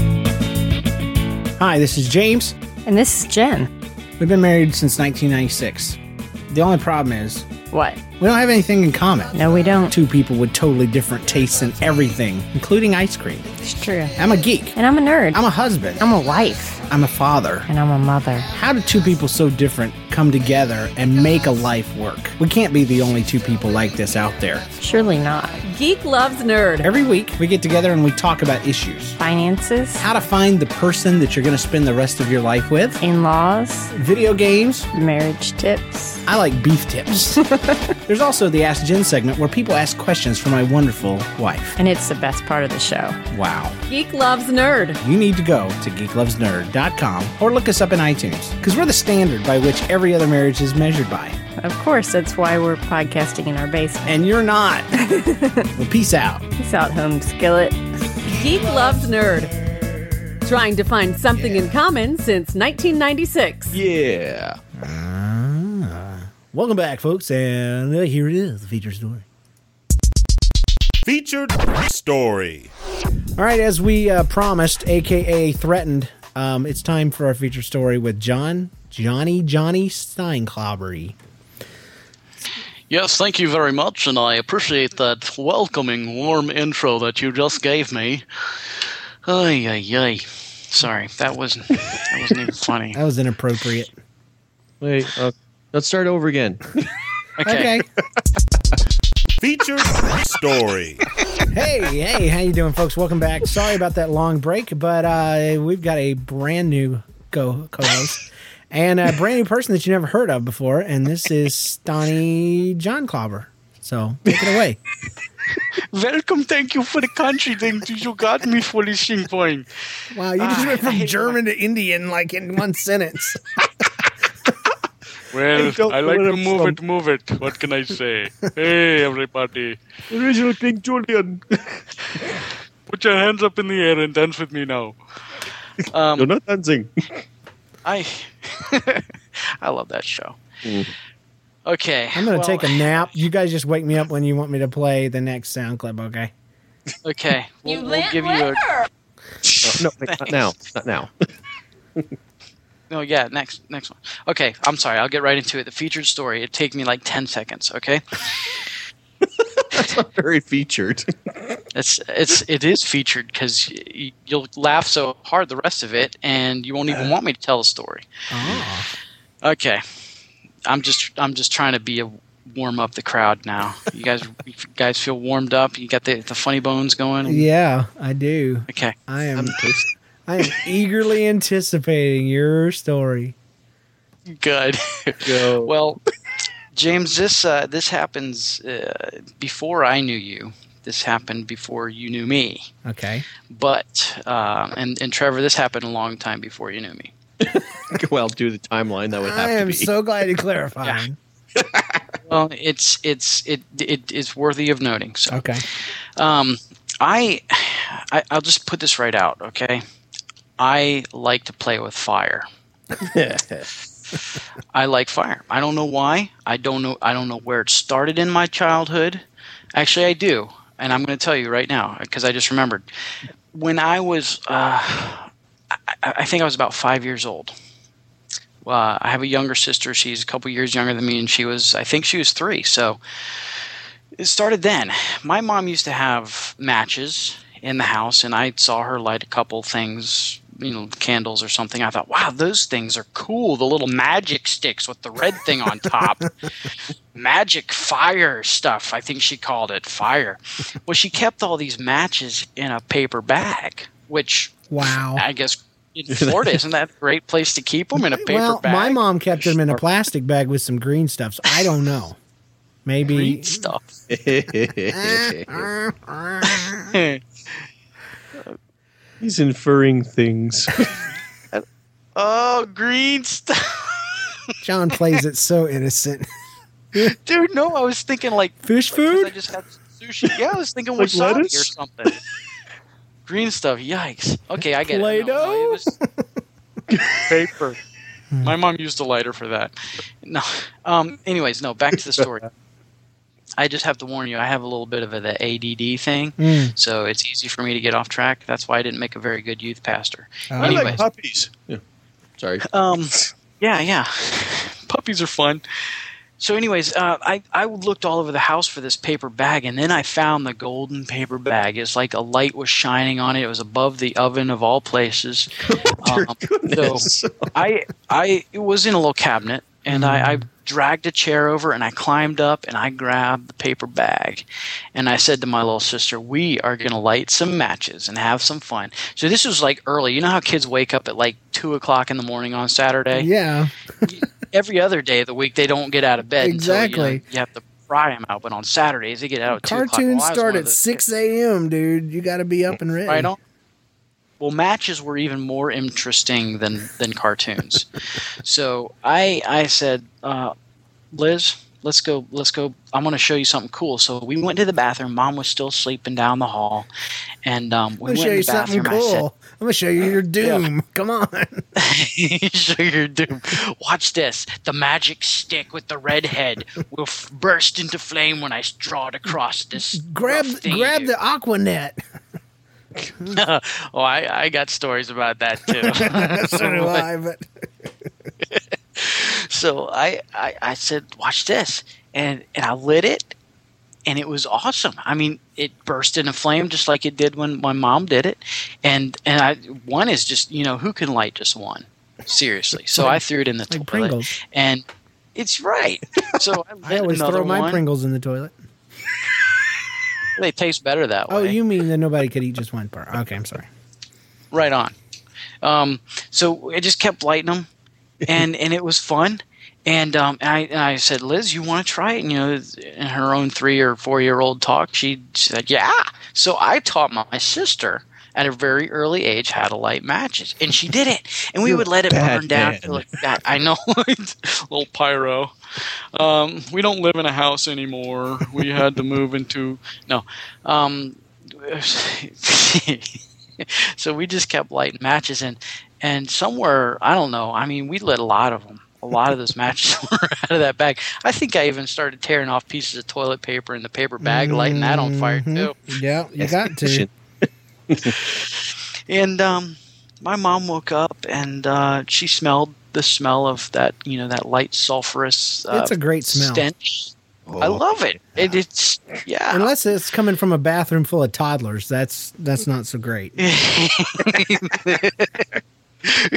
Hi, this is James. And this is Jen. We've been married since 1996. The only problem is What? We don't have anything in common. No, we don't. Two people with totally different tastes in everything, including ice cream. It's true. I'm a geek. And I'm a nerd. I'm a husband. I'm a wife. I'm a father. And I'm a mother. How do two people so different come together and make a life work? We can't be the only two people like this out there. Surely not. Geek Loves Nerd. Every week, we get together and we talk about issues. Finances. How to find the person that you're going to spend the rest of your life with. In laws. Video games. Marriage tips. I like beef tips. <laughs> There's also the Ask Jen segment where people ask questions for my wonderful wife. And it's the best part of the show. Wow. Geek Loves Nerd. You need to go to geeklovesnerd.com or look us up in iTunes because we're the standard by which every other marriage is measured by. Of course, that's why we're podcasting in our basement. And you're not. <laughs> well, peace out. Peace out, home skillet. Geek Loves Nerd. Trying to find something in common since 1996. Yeah. Welcome back, folks, and uh, here it is, the feature story. Featured story. All right, as we uh, promised, aka threatened, um, it's time for our feature story with John, Johnny, Johnny Steinklaubery. Yes, thank you very much, and I appreciate that welcoming, warm intro that you just gave me. Ay, ay, ay. Sorry, that wasn't that wasn't even funny. That was inappropriate. Wait, uh, let's start over again. <laughs> Okay. Featured story. hey, hey, how you doing, folks? Welcome back. Sorry about that long break, but uh, we've got a brand new co- co-host and a brand new person that you never heard of before, and this is Donnie John Clobber. So take it away. Welcome, thank you for the country thing. You You got me for listening point. Wow, you just Ah, went from hate German to Indian like in one sentence. <laughs> Well, I I like to move from. it, move it. What can I say? hey, everybody. Original King Julien. Put your hands up in the air and dance with me now. Um, You're not dancing. I <laughs> I love that show. Okay. I'm gonna well, take a nap. You guys just wake me up when you want me to play the next sound clip, okay? Okay. We'll, we'll give you a Oh, no, wait, not now. Not now. <laughs> No, yeah, next next one. Okay, I'm sorry. I'll get right into it. The featured story. It takes me like ten seconds. Okay, That's not very featured. it's it's it is featured because y- you'll laugh so hard the rest of it, and you won't even want me to tell the story. Oh. Okay, I'm just I'm just trying to be a warm up the crowd now. You guys you guys feel warmed up. You got the the funny bones going. Yeah, I do. Okay. I am I am eagerly anticipating your story. Good. Go. <laughs> well, James, this uh, this happens uh, before I knew you. This happened before you knew me. Okay. But um, and and Trevor, this happened a long time before you knew me. <laughs> well, do the timeline. That would have I to am be. so glad you <laughs> clarified. Well, it's it's it it is worthy of noting. So, Okay. um, I, I I'll just put this right out. Okay, I like to play with fire. <laughs> I like fire. I don't know why. I don't know. I don't know where it started in my childhood. Actually, I do, and I'm going to tell you right now because I just remembered when I was. Uh, I, I think I was about five years old. Uh, I have a younger sister. She's a couple years younger than me, and she was. I think she was three. So it started then. My mom used to have matches in the house, and I saw her light a couple things, you know, candles or something. I thought, wow, those things are cool. The little magic sticks with the red thing on top. <laughs> magic fire stuff, I think she called it fire. Well, she kept all these matches in a paper bag, which Wow. I guess in <laughs> Florida, isn't that a great place to keep them in a paper well, bag? my mom kept them in a plastic bag with some green stuff. So I don't know. Maybe Green stuff. <laughs> He's inferring things. <laughs> oh, green stuff. John plays it so <laughs> innocent. Dude, no, I was thinking like Fish because food? I just had sushi. Yeah, I was thinking Like wasabi lettuce? or something. Green stuff. Yikes. Okay, I get it. No, no, Play-Doh? it was <laughs> paper. My mom used a lighter for that. No. Um. Anyways, no. Back to the story. I just have to warn you. I have a little bit of a, the ADD thing, Mm. so it's easy for me to get off track. That's why I didn't make a very good youth pastor. Oh. I like puppies. Yeah. Sorry. um, yeah, yeah. <laughs> Puppies are fun. so, anyways, uh, I I looked all over the house for this paper bag, and then I found the golden paper bag. It's like a light was shining on it. It was above the oven of all places. <laughs> Dear Um, goodness. So I I it was in a little cabinet, and I, I Mm. dragged a chair over, and I climbed up, and I grabbed the paper bag, and I said to my little sister, "We are going to light some matches and have some fun." So this was like early. You know how kids wake up at like two o'clock in the morning on Saturday? Yeah. <laughs> Every other day of the week, they don't get out of bed. Until, you, Exactly. know, you have to pry them out, but on Saturdays they get out at o'clock. Cartoons Well, start at 6 a.m., dude. You got to be up and ready. Right on. Well, matches were even more interesting than than cartoons. <laughs> so I I said, uh, Liz, let's go. Let's go. I'm going to show you something cool. So we went to the bathroom. Mom was still sleeping down the hall, and um, we I'm went to show you the something bathroom. I said, cool. I'm going to show you your <laughs> doom. Come on. <laughs> show your doom. Watch this. The magic stick with the red head will f- burst into flame when I draw it across this. grab grab here." the Aquanet. <laughs> oh, I, I got stories about that too. <laughs> so do I, but <laughs> so I, I I said, watch this, and and I lit it, and it was awesome. I mean, it burst into flame just like it did when my mom did it, and and I one is just you know who can light just one, seriously. So Like- I threw it in the like toilet, Pringles. and it's right. So I, I always throw my one. Pringles in the toilet. They taste better that way. Oh, you mean that nobody could eat just one part? Okay, I'm sorry. Right on. Um, so I just kept lighting them, <laughs> and and it was fun. And um, and I and I said, Liz, you want to try it? And, you know, in her own three or four year old talk, she said, yeah. So I taught my sister at a very early age how to light matches, and she did it. And we would let it bad burn down. man. till it got- I know, <laughs> little pyro. Um, we don't live in a house anymore. We had to move into no. Um, <laughs> so we just kept lighting matches and and somewhere I don't know. I mean, we lit a lot of them. A lot of those <laughs> matches were out of that bag. I think I even started tearing off pieces of toilet paper in the paper bag, lighting that on fire too. Mhm. Yeah, you got to. <laughs> And um, my mom woke up and uh, she smelled the smell of that, you know, that light sulfurous. Uh, It's a great smell. Stench. I love it. it. It's yeah. Unless it's coming from a bathroom full of toddlers, that's that's not so great. <laughs>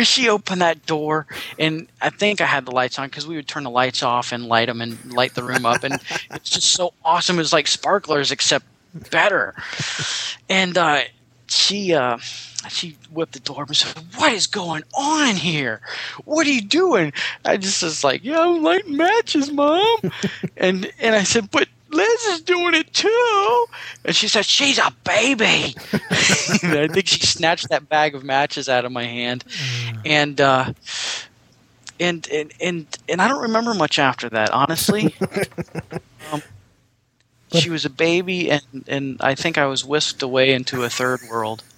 she opened that door, and I think I had the lights on because we would turn the lights off and light them and light the room up, and it's just so awesome. It was like sparklers, except better. And uh, she uh, she whipped the door and said, "What is going on here? What are you doing?" I just was like, "Yeah, I'm lighting matches, mom." <laughs> and and I said, "But." Liz is doing it too. And she said, She's a baby. <laughs> I think she snatched that bag of matches out of my hand. And uh and and and and I don't remember much after that, honestly. <laughs> um, she was a baby and and I think I was whisked away into a third world. <laughs>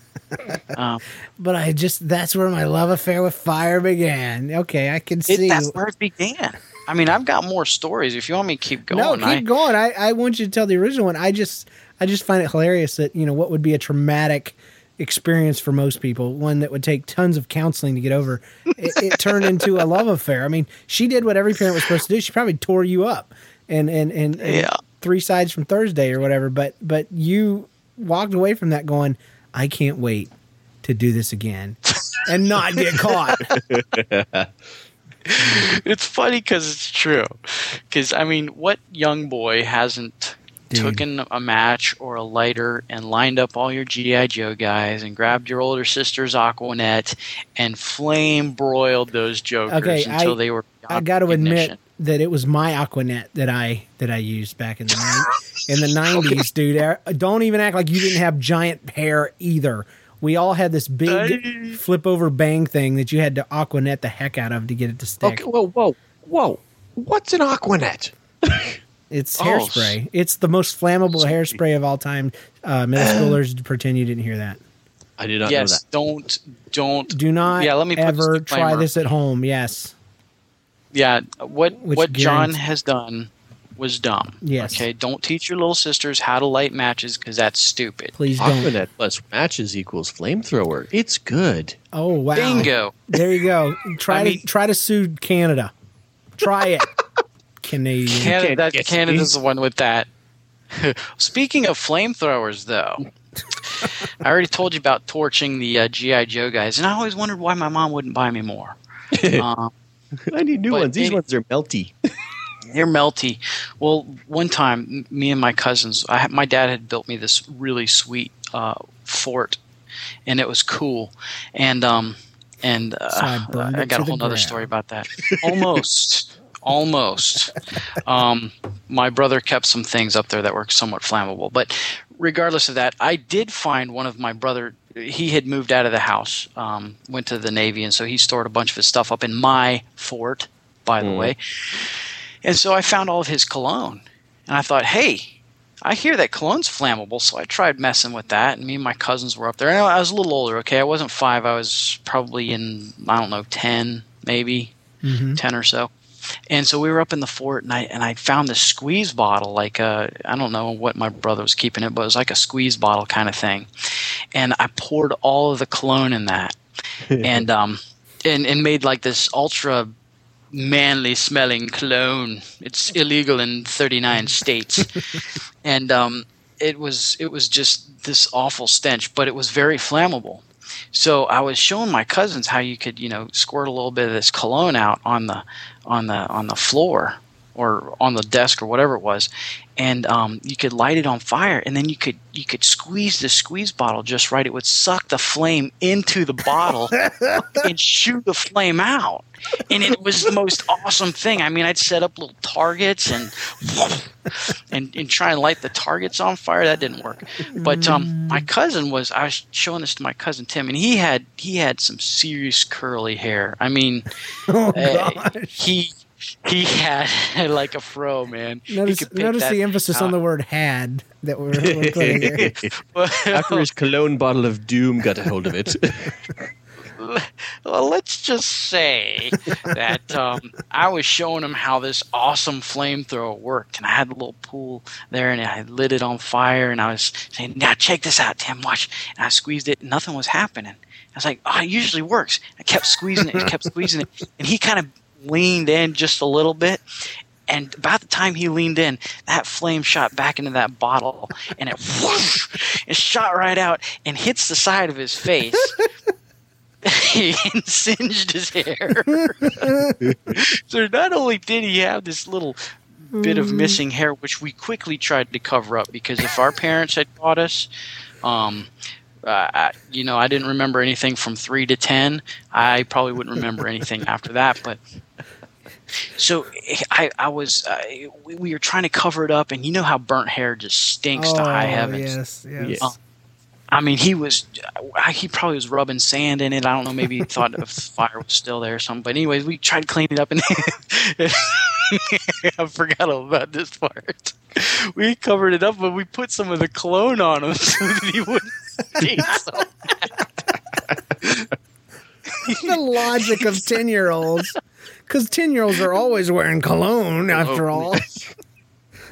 Um, But I just that's where my love affair with fire began. Okay, I can it, see. that's where it began. I mean, I've got more stories. If you want me to keep going, no, keep I, going. I, I want you to tell the original one. I just I just find it hilarious that you know what would be a traumatic experience for most people, one that would take tons of counseling to get over. It, it <laughs> turned into a love affair. I mean, she did what every parent was supposed to do. She probably tore you up, and and and, and Yeah. Three sides from Thursday or whatever. But but you walked away from that going, I can't wait to do this again and not get <laughs> caught. it's funny because it's true. Because I mean, what young boy hasn't Dude. taken a match or a lighter and lined up all your GI Joe guys and grabbed your older sister's Aquanet and flame broiled those jokers Okay, until I- they were. I got to admit that it was my Aquanet that I that I used back in the ni- in the <laughs> nineties, dude. Uh, Don't even act like you didn't have giant hair either. We all had this big flip over bang thing that you had to Aquanet the heck out of to get it to stick. Okay, whoa, whoa, whoa! What's an Aquanet? <laughs> It's Oh, hairspray. It's the most flammable hairspray of all time. Uh, middle <clears throat> schoolers pretend you didn't hear that. I did not yes, know that. don't don't Do not Yeah, let me ever this try this at home. Yes. Yeah, what Which what John guarant- has done was dumb. Yes. Okay, don't teach your little sisters how to light matches because that's stupid. Please don't. Aquanet plus matches equals flamethrower. It's good. Oh wow. Bingo. There you go. Try I to mean- try to sue Canada. Try it. <laughs> Canadian. Canada, that, Canada's me. the one with that. <laughs> Speaking of flamethrowers, though, <laughs> I already told you about torching the uh, GI Joe guys, and I always wondered why my mom wouldn't buy me more. Um, <laughs> I need new But ones. These it- ones are melty. <laughs> they're melty. Well, one time, me and my cousins, I, my dad had built me this really sweet uh, fort, and it was cool. And um, and uh, So I I got a whole nother ground. story about that. Almost, <laughs> almost. Um, my brother kept some things up there that were somewhat flammable, but regardless of that, I did find one of my brother. He had moved out of the house, um, went to the Navy, and so he stored a bunch of his stuff up in my fort. By the way, and so I found all of his cologne. And I thought, hey, I hear that cologne's flammable. So I tried messing with that. And me and my cousins were up there. And I was a little older, okay? I wasn't five. I was probably in, I don't know, 10, maybe Mhm. 10 or so. And so we were up in the fort, and I and I found this squeeze bottle, like I don't know what my brother was keeping it, but it was like a squeeze bottle kind of thing. And I poured all of the cologne in that, <laughs> and um, and and made like this ultra manly smelling cologne. It's illegal in 39 states. <laughs> and um, it was it was just this awful stench, but it was very flammable. So I was showing my cousins how you could, you know, squirt a little bit of this cologne out on the on the on the floor or on the desk or whatever it was, and um, you could light it on fire, and then you could you could squeeze the squeeze bottle just right. It would suck the flame into the bottle <laughs> and shoot the flame out, and it was the most awesome thing. I mean, I'd set up little targets and and and try and light the targets on fire. That didn't work. But um, my cousin was. I was showing this to my cousin Tim, and he had he had some serious curly hair. I mean, Oh, uh, he he had <laughs> like a fro, man. Notice, could notice the emphasis on the word had that we're, we're putting here. <laughs> <laughs> After his cologne bottle of doom got a hold of it. well, let's just say that um, I was showing him how this awesome flamethrower worked, and I had a little pool there, and I lit it on fire, and I was saying, "Now check this out, Tim. Watch." And I squeezed it, and nothing was happening. I was like, "Oh, it usually works." I kept squeezing it, and kept squeezing it, and he kind of leaned in just a little bit. And about the time he leaned in, that flame shot back into that bottle, and it <laughs> whoosh, it shot right out and hits the side of his face. <laughs> he singed his hair. <laughs> so not only did he have this little bit of missing hair, which we quickly tried to cover up because if our parents had caught us, um, uh, I, you know, I didn't remember anything from three to ten. I probably wouldn't remember anything after that, but. So I, I was, uh, we, we were trying to cover it up, and you know how burnt hair just stinks to high Oh, heavens. Yes, yes. Uh, I mean, he was. I, he probably was rubbing sand in it. I don't know. Maybe he thought the fire was still there or something. But anyways, we tried to clean it up, and <laughs> I forgot all about this part. We covered it up, but we put some of the cologne on him <laughs> so that he wouldn't stink so <laughs> the logic of 10 year olds. Because 10 year olds are always wearing cologne, oh, after Oh, all.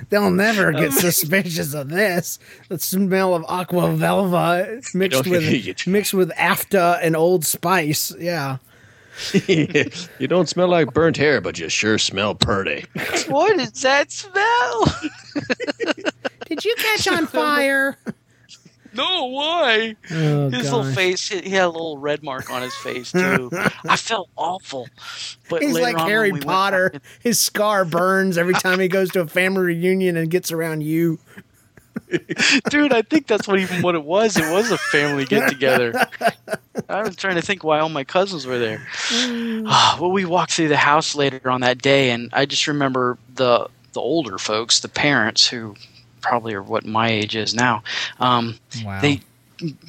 They'll never oh, get suspicious of this. The smell of aqua velva mixed <laughs> with mixed with afta and old spice. Yeah. <laughs> you don't smell like burnt hair, but you sure smell pretty. What is that smell? Did you catch on fire? No, why? Oh, his little face, he he had a little red mark on his face too. <laughs> I felt awful. But He's like Harry went Potter. His scar burns every time he goes to a family reunion and gets around you. <laughs> Dude, I think that's what even what it was. It was a family get together. <laughs> I was trying to think why all my cousins were there. <sighs> Ah, well, we walked through the house later on that day, and I just remember the the older folks, the parents who probably are what my age is now. Um, Wow. They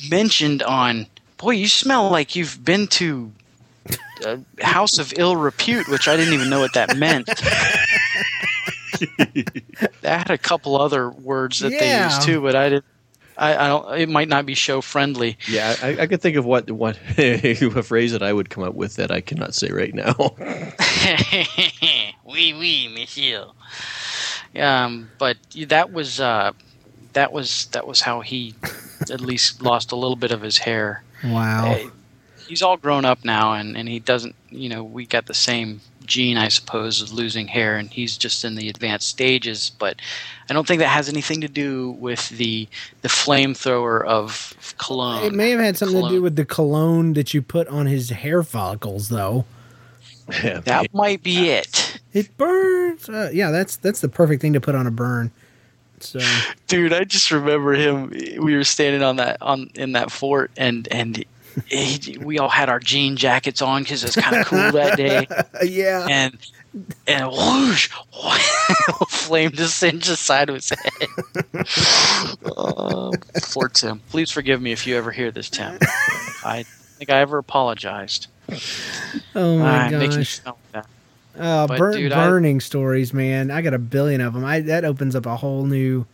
mentioned on, boy, you smell like you've been to a house of ill repute, which I didn't even know what that meant. <laughs> That had a couple other words that they used too, but I didn't. I, I don't. It might not be show friendly. Yeah, I, I could think of what what <laughs> a phrase that I would come up with that I cannot say right now. oui, oui, monsieur. Um, but that was uh, that was that was how he at least <laughs> lost a little bit of his hair. Wow. Uh, he's all grown up now, and and he doesn't. You know, we got the same gene, I suppose, of losing hair, and he's just in the advanced stages. But I don't think that has anything to do with the the flamethrower of cologne. It may have had something to do with the cologne that you put on his hair follicles, though. <laughs> That might be it. It burns. Uh, yeah, that's that's the perfect thing to put on a burn. So dude i just remember him we were standing on that on in that fort and and he, we all had our jean jackets on because it was kind of cool that <laughs> day. Yeah. And and whoosh, <laughs> flame just singed the side of his head. <laughs> Uh, poor tim. Please forgive me if you ever hear this tim. I think i ever apologized. Oh my me gosh. Smell. Uh, But, burn, dude, I- burning stories, man. I got a billion of them. I that opens up a whole new,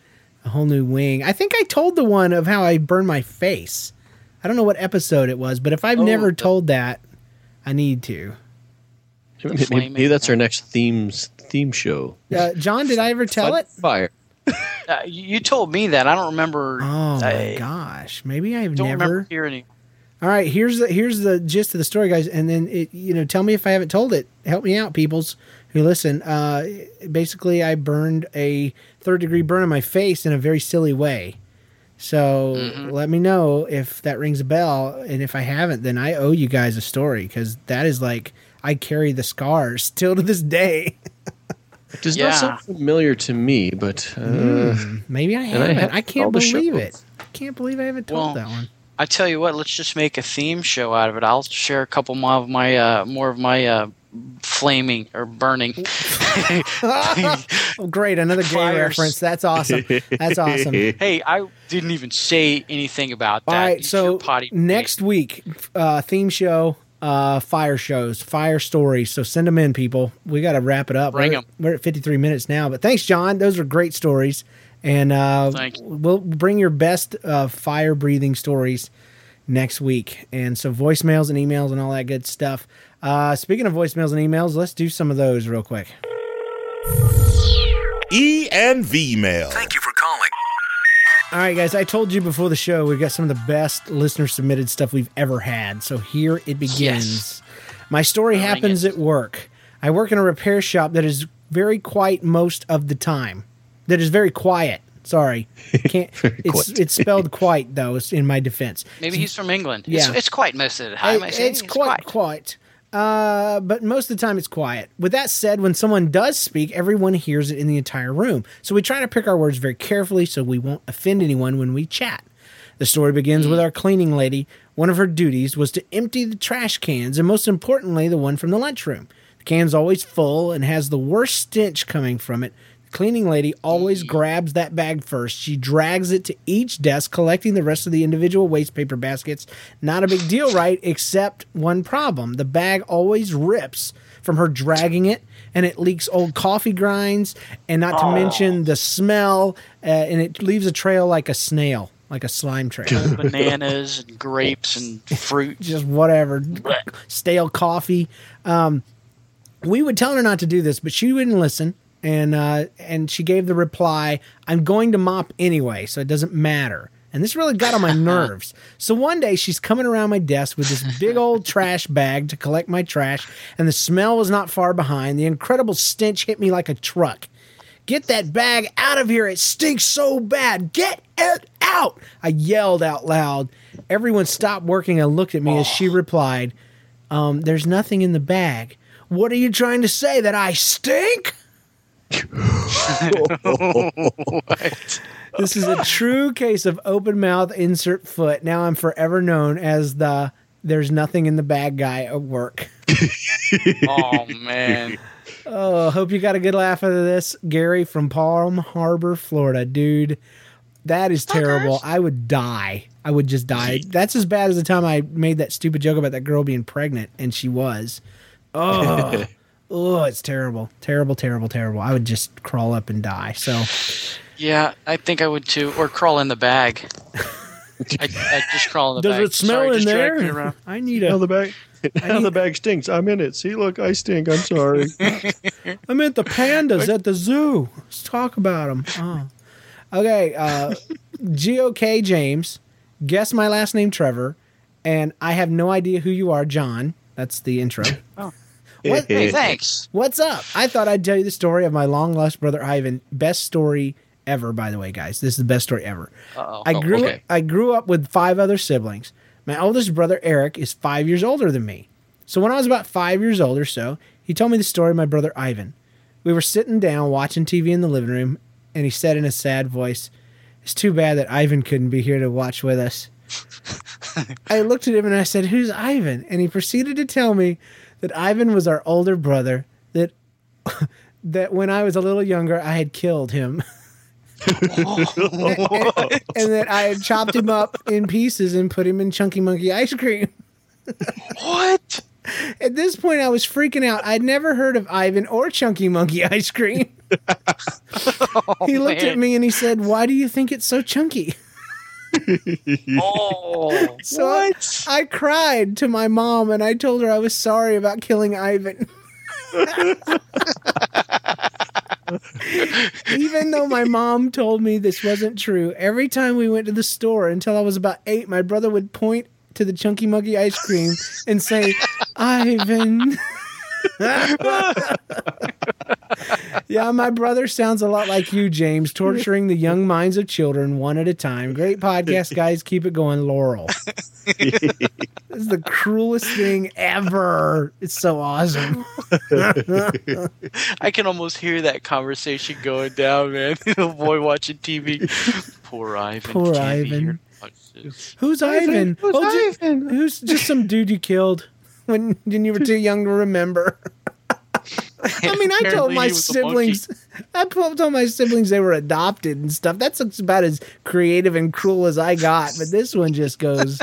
a whole new wing. I think I told the one of how I burned my face. I don't know what episode it was, but if I've Oh, never the- told that, I need to. Maybe, maybe that's our next themes theme show. Uh, John, did I ever tell it? Fire. Uh, you you told me that i don't remember Oh my I gosh, maybe I've don't never. remember hearing All right, here's the here's the gist of the story, guys, and then it you know tell me if I haven't told it. Help me out, peoples who listen. Uh, basically, I burned a third degree burn on my face in a very silly way. So let me know if that rings a bell, and if I haven't, then I owe you guys a story because that is like I carry the scars <laughs> still to this day. It does not sound familiar to me, but uh, Hmm, maybe I and I haven't. I, have can't believe it. I can't believe I haven't told Well, that one. I tell you what, let's just make a theme show out of it. I'll share a couple more of my uh, more of my uh, flaming or burning. <laughs> great! Another gay Fires. reference. That's awesome. That's awesome. <laughs> hey, I didn't even say anything about that. All right, Use so next week, uh, theme show, uh, fire shows, fire stories. So send them in, people. We got to wrap it up. Bring we're, 'em. we're at 53 minutes now, but thanks, John. Those are great stories, and uh, Thank you. we'll bring your best uh, fire breathing stories next week. And so voicemails and emails and all that good stuff. Uh, speaking of voicemails and emails, let's do some of those real quick. E and V mail. Thank you for calling. All right, guys, I told you before the show we've got some of the best listener submitted stuff we've ever had. So here it begins. My story happens at work. I work in a repair shop that is very quiet most of the time. That is very quiet. Sorry. <laughs> Can't it's quiet. it's spelled quite though, it's in my defense. Maybe he's from England. Yeah. It's, it's quite most of the time. I It- say. it's quite quiet. Uh, but most of the time it's quiet. With that said, when someone does speak, everyone hears it in the entire room. So we try to pick our words very carefully so we won't offend anyone when we chat. The story begins with our cleaning lady. One of her duties was to empty the trash cans, and most importantly, the one from the lunchroom. The can's always full and has the worst stench coming from it. Cleaning lady always grabs that bag first. She drags it to each desk, collecting the rest of the individual waste paper baskets. Not a big deal, right? Except one problem. The bag always rips from her dragging it, and it leaks old coffee grinds, and not to Oh. mention the smell, uh, and it leaves a trail like a snail, like a slime trail. <laughs> Bananas and grapes and fruit. Just whatever. Stale coffee. Um, we would tell her not to do this, but she wouldn't listen. And uh, and she gave the reply, "I'm going to mop anyway, so it doesn't matter." And this really got on my <laughs> nerves. So one day she's coming around my desk with this big old <laughs> trash bag to collect my trash, and the smell was not far behind. The incredible stench hit me like a truck. Get that bag out of here. It stinks so bad. Get it out. I yelled out loud. Everyone stopped working and looked at me as she replied, um, There's nothing in the bag. What are you trying to say? That I stink? <laughs> This is a true case of open mouth, insert foot. Now I'm forever known as the there's nothing in the bag guy at work. <laughs> oh man. Oh, hope you got a good laugh out of this. Gary from Palm Harbor, Florida. Dude, that is oh, terrible. I would die. I would just die. That's as bad as the time I made that stupid joke about that girl being pregnant, and she was. <laughs> Oh, oh, it's terrible. Terrible, terrible, terrible. I would just crawl up and die. So, Yeah, I think I would too. Or crawl in the bag. <laughs> I, I just crawl in the does bag. it smell Sorry, in just drag me there? I need a. Now the bag. <laughs> Now the bag stinks. I'm in it. See, look, I stink. I'm sorry. <laughs> I'm at the pandas at the zoo. Let's talk about them. Oh. Okay, uh, GOK James, guess my last name Trevor, and I have no idea who you are, John. That's the intro. Oh. What- Hey, <laughs> thanks. What's up? I thought I'd tell you the story of my long lost brother Ivan. Best story ever, by the way, guys. This is the best story ever. Uh-oh. I Oh, grew okay. I grew up with five other siblings. My oldest brother Eric is five years older than me. So when I was about five years old or so, he told me the story of my brother Ivan. We were sitting down watching TV in the living room, and he said in a sad voice, "It's too bad that Ivan couldn't be here to watch with us." <laughs> I looked at him and I said, "Who's Ivan?" And he proceeded to tell me that Ivan was our older brother. That <laughs> that when I was a little younger, I had killed him. <laughs> <laughs> and that I had chopped him up in pieces and put him in Chunky Monkey ice cream. what? At this point, I was freaking out. I'd never heard of Ivan or Chunky Monkey ice cream. he looked at oh, me and he said, Why do you think it's so chunky? Oh, So I, I cried to my mom and I told her I was sorry about killing Ivan. Even though my mom told me this wasn't true, every time we went to the store until I was about eight, my brother would point to the Chunky Monkey ice cream and say, Ivan. <laughs> yeah, my brother sounds a lot like you, James, torturing the young minds of children one at a time. Great podcast, guys. Keep it going, Laurel. <laughs> this is the cruelest thing ever. It's so awesome. I can almost hear that conversation going down, man. <laughs> the boy watching TV. Poor Ivan. Poor can't be here Ivan. to watch this. Who's Ivan? Who's oh, ju- who's just some dude you killed <laughs> when, when you were too young to remember? <laughs> I mean, I told my he was a monkey. siblings, I told my siblings they were adopted and stuff. That's about as creative and cruel as I got. But this one just goes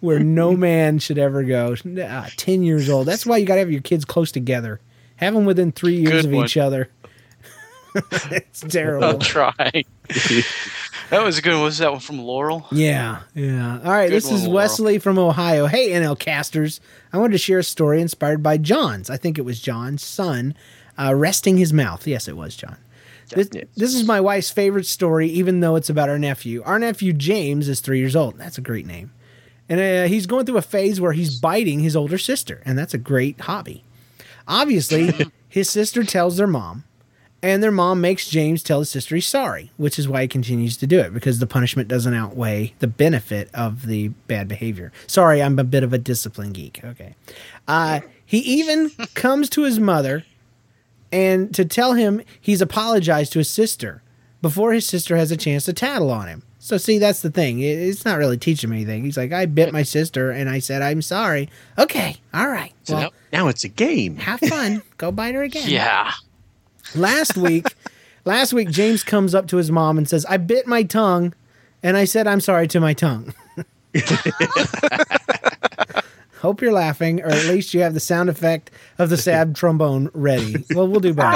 where no <laughs> man should ever go. Ah, Ten years old. That's why you got to have your kids close together. Have them within three years Good of one. each other. it's terrible. I'll try. That was a good one. Was that one from Laurel? Yeah, yeah. All right, Good this one, is Laurel. Wesley from Ohio. Hey, NL casters. I wanted to share a story inspired by John's. I think it was John's son uh, resting his mouth. Yes, it was John. This, this is my wife's favorite story, even though it's about our nephew. Our nephew James is three years old. That's a great name. And uh, he's going through a phase where he's biting his older sister, and that's a great hobby. Obviously, <laughs> his sister tells their mom, and their mom makes James tell his sister he's sorry, which is why he continues to do it because the punishment doesn't outweigh the benefit of the bad behavior. Sorry, I'm a bit of a discipline geek. Okay. Uh, he even <laughs> comes to his mother and to tell him he's apologized to his sister before his sister has a chance to tattle on him. So see, that's the thing. It's not really teaching me anything. He's like, I bit my sister and I said I'm sorry. Okay, all right. So Well, now, now it's a game. have fun. Go bite her again. <laughs> Yeah. Last week, last week James comes up to his mom and says, "I bit my tongue," and I said, "I'm sorry to my tongue." <laughs> Hope you're laughing, or at least you have the sound effect of the sad trombone ready. Well, we'll do both.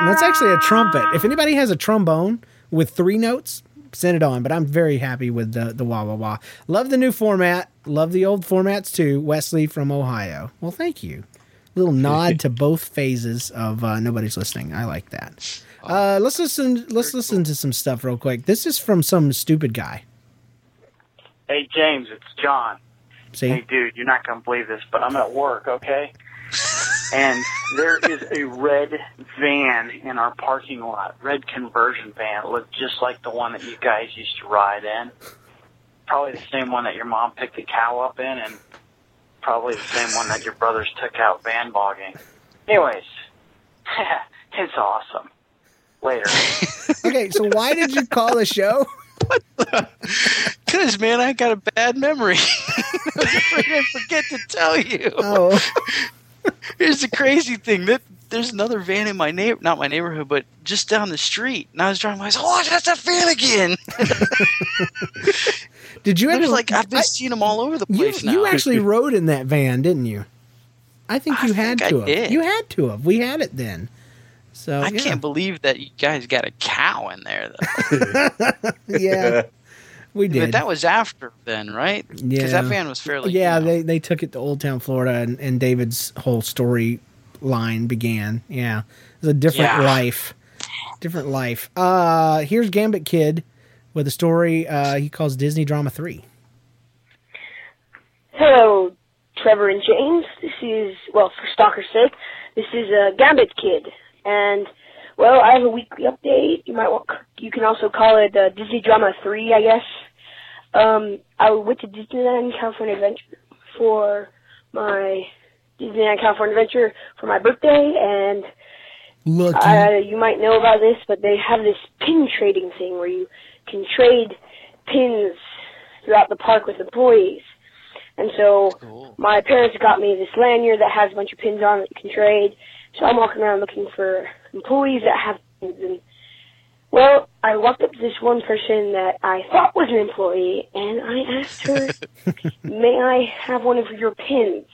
That's actually a trumpet. If anybody has a trombone with three notes, send it on. But I'm very happy with the the wah wah wah. Love the new format. Love the old formats too. Wesley from Ohio. Well, thank you. Little <laughs> nod to both phases of uh, nobody's listening. I like that. Uh, let's listen. Let's listen to some stuff real quick. This is from some stupid guy. Hey, James, it's John. See, Hey, dude, you're not going to believe this, but I'm at work, okay? and there is a red van in our parking lot, red conversion van. It looked just like the one that you guys used to ride in. Probably the same one that your mom picked the cow up in, and probably the same one that your brothers took out van bogging. Anyways, <laughs> it's awesome. Later. <laughs> okay, so why did you call the show? <laughs> Because, man, I got a bad memory. I was afraid I'd forget to tell you. Oh, Here's the crazy thing that there's another van in my neighbor, not my neighborhood, but just down the street. And I was driving, I was like, oh, that's that van again. Did you ever There's like I've been I- seeing them all over the you, place now. you actually rode in that van, didn't you? I think you had think I to have. did. You had to have. We had it then. So I yeah. can't believe that you guys got a cow in there, though. <laughs> <laughs> yeah, we did. But that was after then, right? Yeah. Because that van was fairly. yeah, they they took it to Old Town, Florida, and, and David's whole story line began. Yeah, it was a different Yeah. life, different life. Uh, here's Gambit Kid with a story uh, he calls Disney Drama 3. Hello, Trevor and James. This is, well, for Stalker's sake, this is uh, Gambit Kid. And, well, I have a weekly update. You might want, you can also call it uh, Disney Drama 3, I guess. Um, I went to Disneyland California Adventure for my Disneyland California Adventure for my birthday, and Lucky. uh, you might know about this, but they have this pin trading thing where you can trade pins throughout the park with the employees. And so my parents got me this lanyard that has a bunch of pins on that you can trade. So I'm walking around looking for employees that have pins. And well, I walked up to this one person that I thought was an employee, and I asked her, <laughs> "May I have one of your pins?"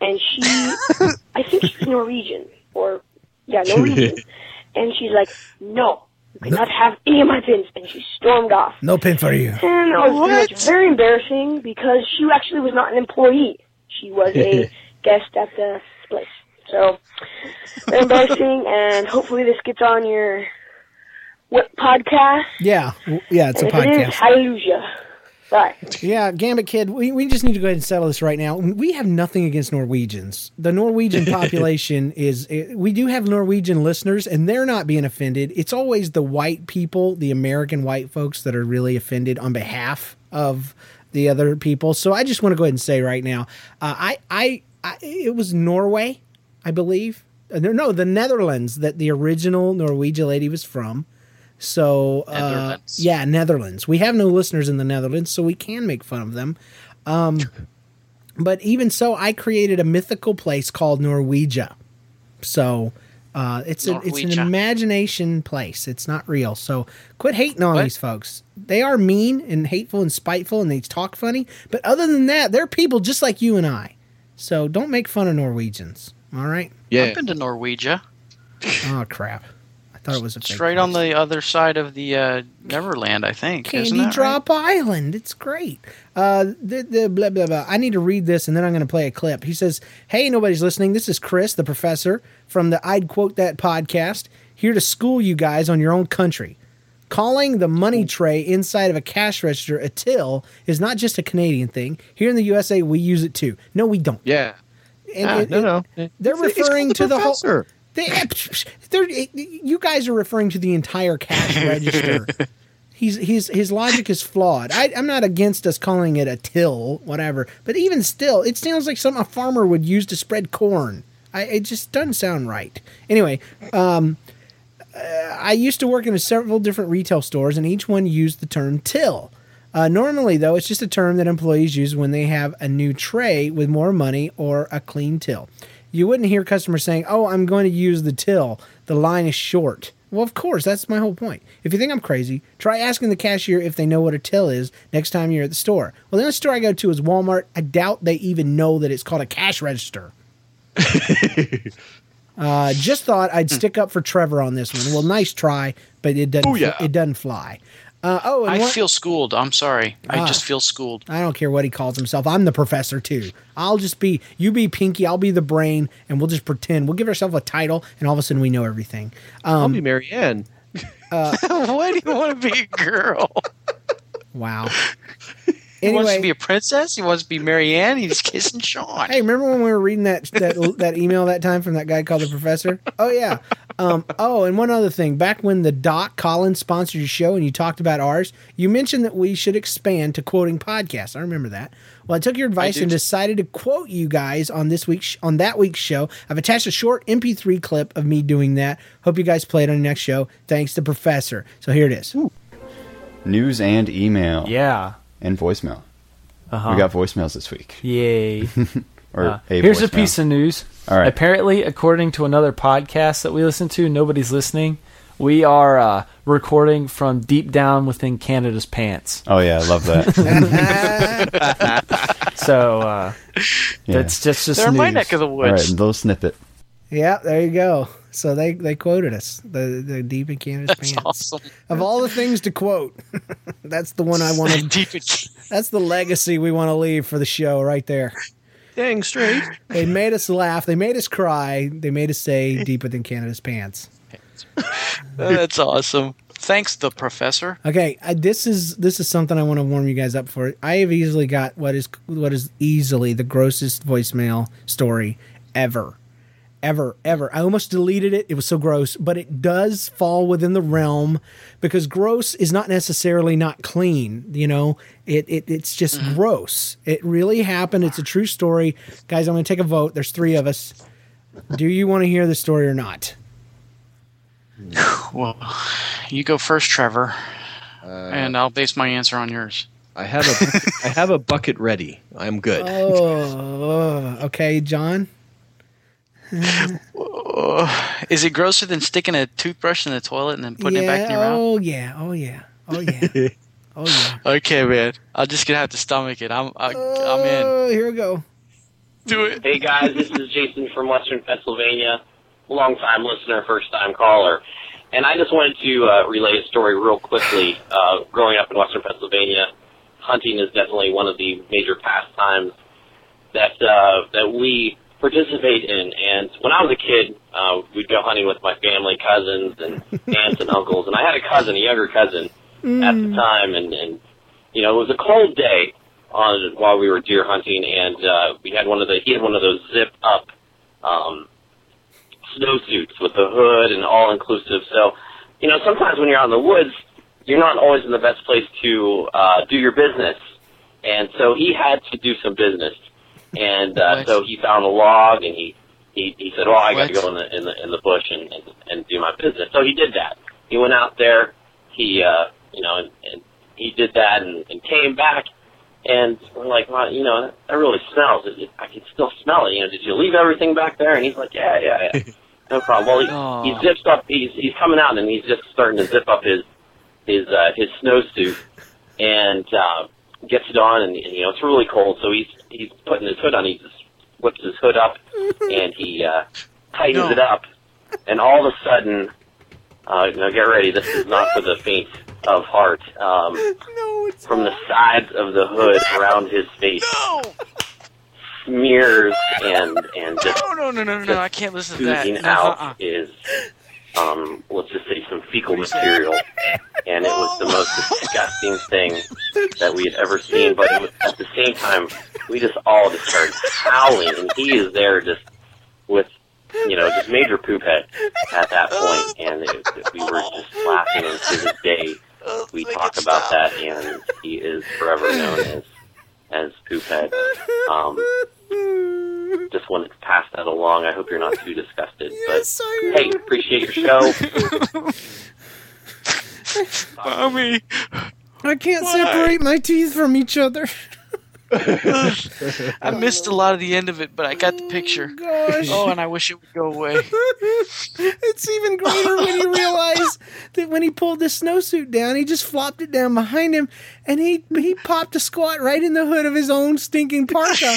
And she, <laughs> I think she's Norwegian, or yeah, <laughs> Norwegian. and she's like, "No, you cannot have any of my pins." And she stormed off. No pin for you. And it was pretty much very embarrassing because she actually was not an employee. She was a <laughs> guest at the place. So, very embarrassing, and hopefully this gets on your what podcast. Yeah, yeah, it's a And if it is, podcast. hallelujah. Yeah, Gambit Kid, we, we just need to go ahead and settle this right now. We have nothing against Norwegians. The Norwegian <laughs> population is, eh, we do have Norwegian listeners, and they're not being offended. It's always the white people, the American white folks, that are really offended on behalf of the other people. So I just want to go ahead and say right now, uh, I, I, I, it was Norway, I believe. Uh, No, the Netherlands that the original Norwegian lady was from. So uh, Netherlands. yeah, Netherlands. We have no listeners in the Netherlands, so we can make fun of them. Um, <laughs> but even so, I created a mythical place called Norwegia. So uh, it's a, it's an imagination place. It's not real. So quit hating on these folks. They are mean and hateful and spiteful, and they talk funny. But other than that, they're people just like you and I. So don't make fun of Norwegians. All right. Yeah. I've been to Norwegia. Oh crap! I thought it was a It's fake right on the other side of the uh, Neverland, I think. isn't Candy that Drop Island. It's great. Uh, the, the blah blah blah. I need to read this and then I'm going to play a clip. He says, "Hey, nobody's listening. This is Chris, the professor from the I'd Quote That podcast, here to school you guys on your own country. Calling the money tray inside of a cash register a till is not just a Canadian thing. Here in the USA, we use it too. No, we don't. Yeah. And Ah, it- no, it- no. They're It's- it's referring called to the the whole. They, you guys are referring to the entire cash <laughs> register. He's, his his logic is flawed. I, I'm not against us calling it a till, whatever, but even still, it sounds like something a farmer would use to spread corn. I, it just doesn't sound right. Anyway, um, uh, I used to work in several different retail stores, and each one used the term till. Uh, normally, though, it's just a term that employees use when they have a new tray with more money or a clean till. You wouldn't hear customers saying, Oh, I'm going to use the till. The line is short. Well, of course, that's my whole point. If you think I'm crazy, try asking the cashier if they know what a till is next time you're at the store. Well, the only store I go to is Walmart. I doubt they even know that it's called a cash register. <laughs> uh, just thought I'd stick up for Trevor on this one. Well, nice try, but it doesn't. Booyah. It doesn't fly. Uh, oh, and I one- feel schooled. I'm sorry. Ah. I just feel schooled. I don't care what he calls himself. I'm the professor too. I'll just be you be Pinky, I'll be the brain, and we'll just pretend. We'll give ourselves a title, and all of a sudden we know everything. Um, I'll be Mary Ann. Uh, <laughs> Why do you want to be a girl? wow. He wants Anyway- to be a princess. He wants to be Mary Ann. He's kissing Sean. Hey, remember when we were reading that that that email that time from that guy called the professor? Oh yeah. Um, oh, and one other thing. Back when the Doc Collins sponsored your show and you talked about ours, you mentioned that we should expand to quoting podcasts. I remember that. Well, I took your advice and decided to quote you guys on this week's on that week's show. I've attached a short MP3 clip of me doing that. Hope you guys play it on the next show. Thanks to Professor. So here it is. News and email. Yeah. And voicemail. Uh-huh. We got voicemails this week. Yay. <laughs> or Uh, a here's a voicemail. piece of news. All right. Apparently, according to another podcast that we listen to, nobody's listening. We are uh, recording from deep down within Canada's pants. Oh yeah, I love that. <laughs> so uh, Yeah. that's just just They're in my news. neck of the All right, woods. a little snippet. Yeah, there you go. So they they quoted us the the deep in Canada's That's pants. awesome. Of all the things to quote, <laughs> that's the one I want to. <laughs> Deep in- That's the legacy we want to leave for the show right there. Dang straight. <laughs> They made us laugh. They made us cry. They made us say <laughs> "deeper than Canada's pants." <laughs> That's awesome. Thanks, the professor. Okay, I, this is this is something I want to warm you guys up for. I have easily got what is what is easily the grossest voicemail story ever, ever, ever. I almost deleted it. It was so gross, but it does fall within the realm because gross is not necessarily not clean. You know, it, it it's just mm-hmm. gross. It really happened. It's a true story, guys. I'm going to take a vote. There's three of us. Do you want to hear the story or not? <sighs> Well, you go first, Trevor, uh, and I'll base my answer on yours. I have a I have a bucket ready. I'm good. Oh, okay, John. Is it grosser than sticking a toothbrush in the toilet and then putting it back in your mouth? Oh yeah. Oh yeah. Oh yeah. <laughs> oh yeah. Okay, man. I'm just gonna have to stomach it. I'm I, I'm in. Oh, here we go. Do it. Hey guys, this is Jason from Western Pennsylvania, long time listener, first time caller. And I just wanted to uh, relay a story real quickly. Uh, growing up in Western Pennsylvania, hunting is definitely one of the major pastimes that uh, that we participate in. And when I was a kid, uh, we'd go hunting with my family, cousins, and <laughs> aunts and uncles. And I had a cousin, a younger cousin, at the time, and, and you know it was a cold day on while we were deer hunting, and uh, we had one of the he had one of those zip up um, snowsuits with the hood and all inclusive. So you know sometimes when you're out in the woods, you're not always in the best place to uh, do your business, and so he had to do some business, and uh, so he found a log and he. He, he said, "Well, I got to go in the in the in the bush and, and and do my business." So he did that. He went out there. He uh, you know, and, and he did that and, and came back and we're like, well, you know, that really smells. It, I can still smell it. You know, did you leave everything back there? And he's like, yeah, yeah, yeah, <laughs> no problem. Well, he, he zips up. He's he's coming out and he's just starting to zip up his his uh, his snowsuit and uh, gets it on, and, and you know it's really cold. So he's he's putting his hood on. He just whips his hood up <laughs> and he uh, tightens No. it up, and all of a sudden, uh, now get ready. This is not for the faint of heart. Um, from the sides of the hood around his face, smears and and just No, no, no, no, no, no. I can't listen to that. No, out uh-uh. is um, let's just say some fecal material, and it was the most <laughs> disgusting thing that we had ever seen. But it was, at the same time, we just all just started howling, and he is there just with you know just major poop head at that point. point, and it, we were just laughing. And to this day, we talk about that, and he is forever known as as poop head. Um, <laughs> just wanted to pass that along. I hope you're not too disgusted. But hey, appreciate your show. Mommy. I can't separate my teeth from each other. <laughs> I missed a lot of the end of it, but I got the picture. Oh, gosh. Oh, and I wish it would go away. <laughs> it's even greater when you realize that when he pulled the snowsuit down, he just flopped it down behind him, and he he popped a squat right in the hood of his own stinking parka.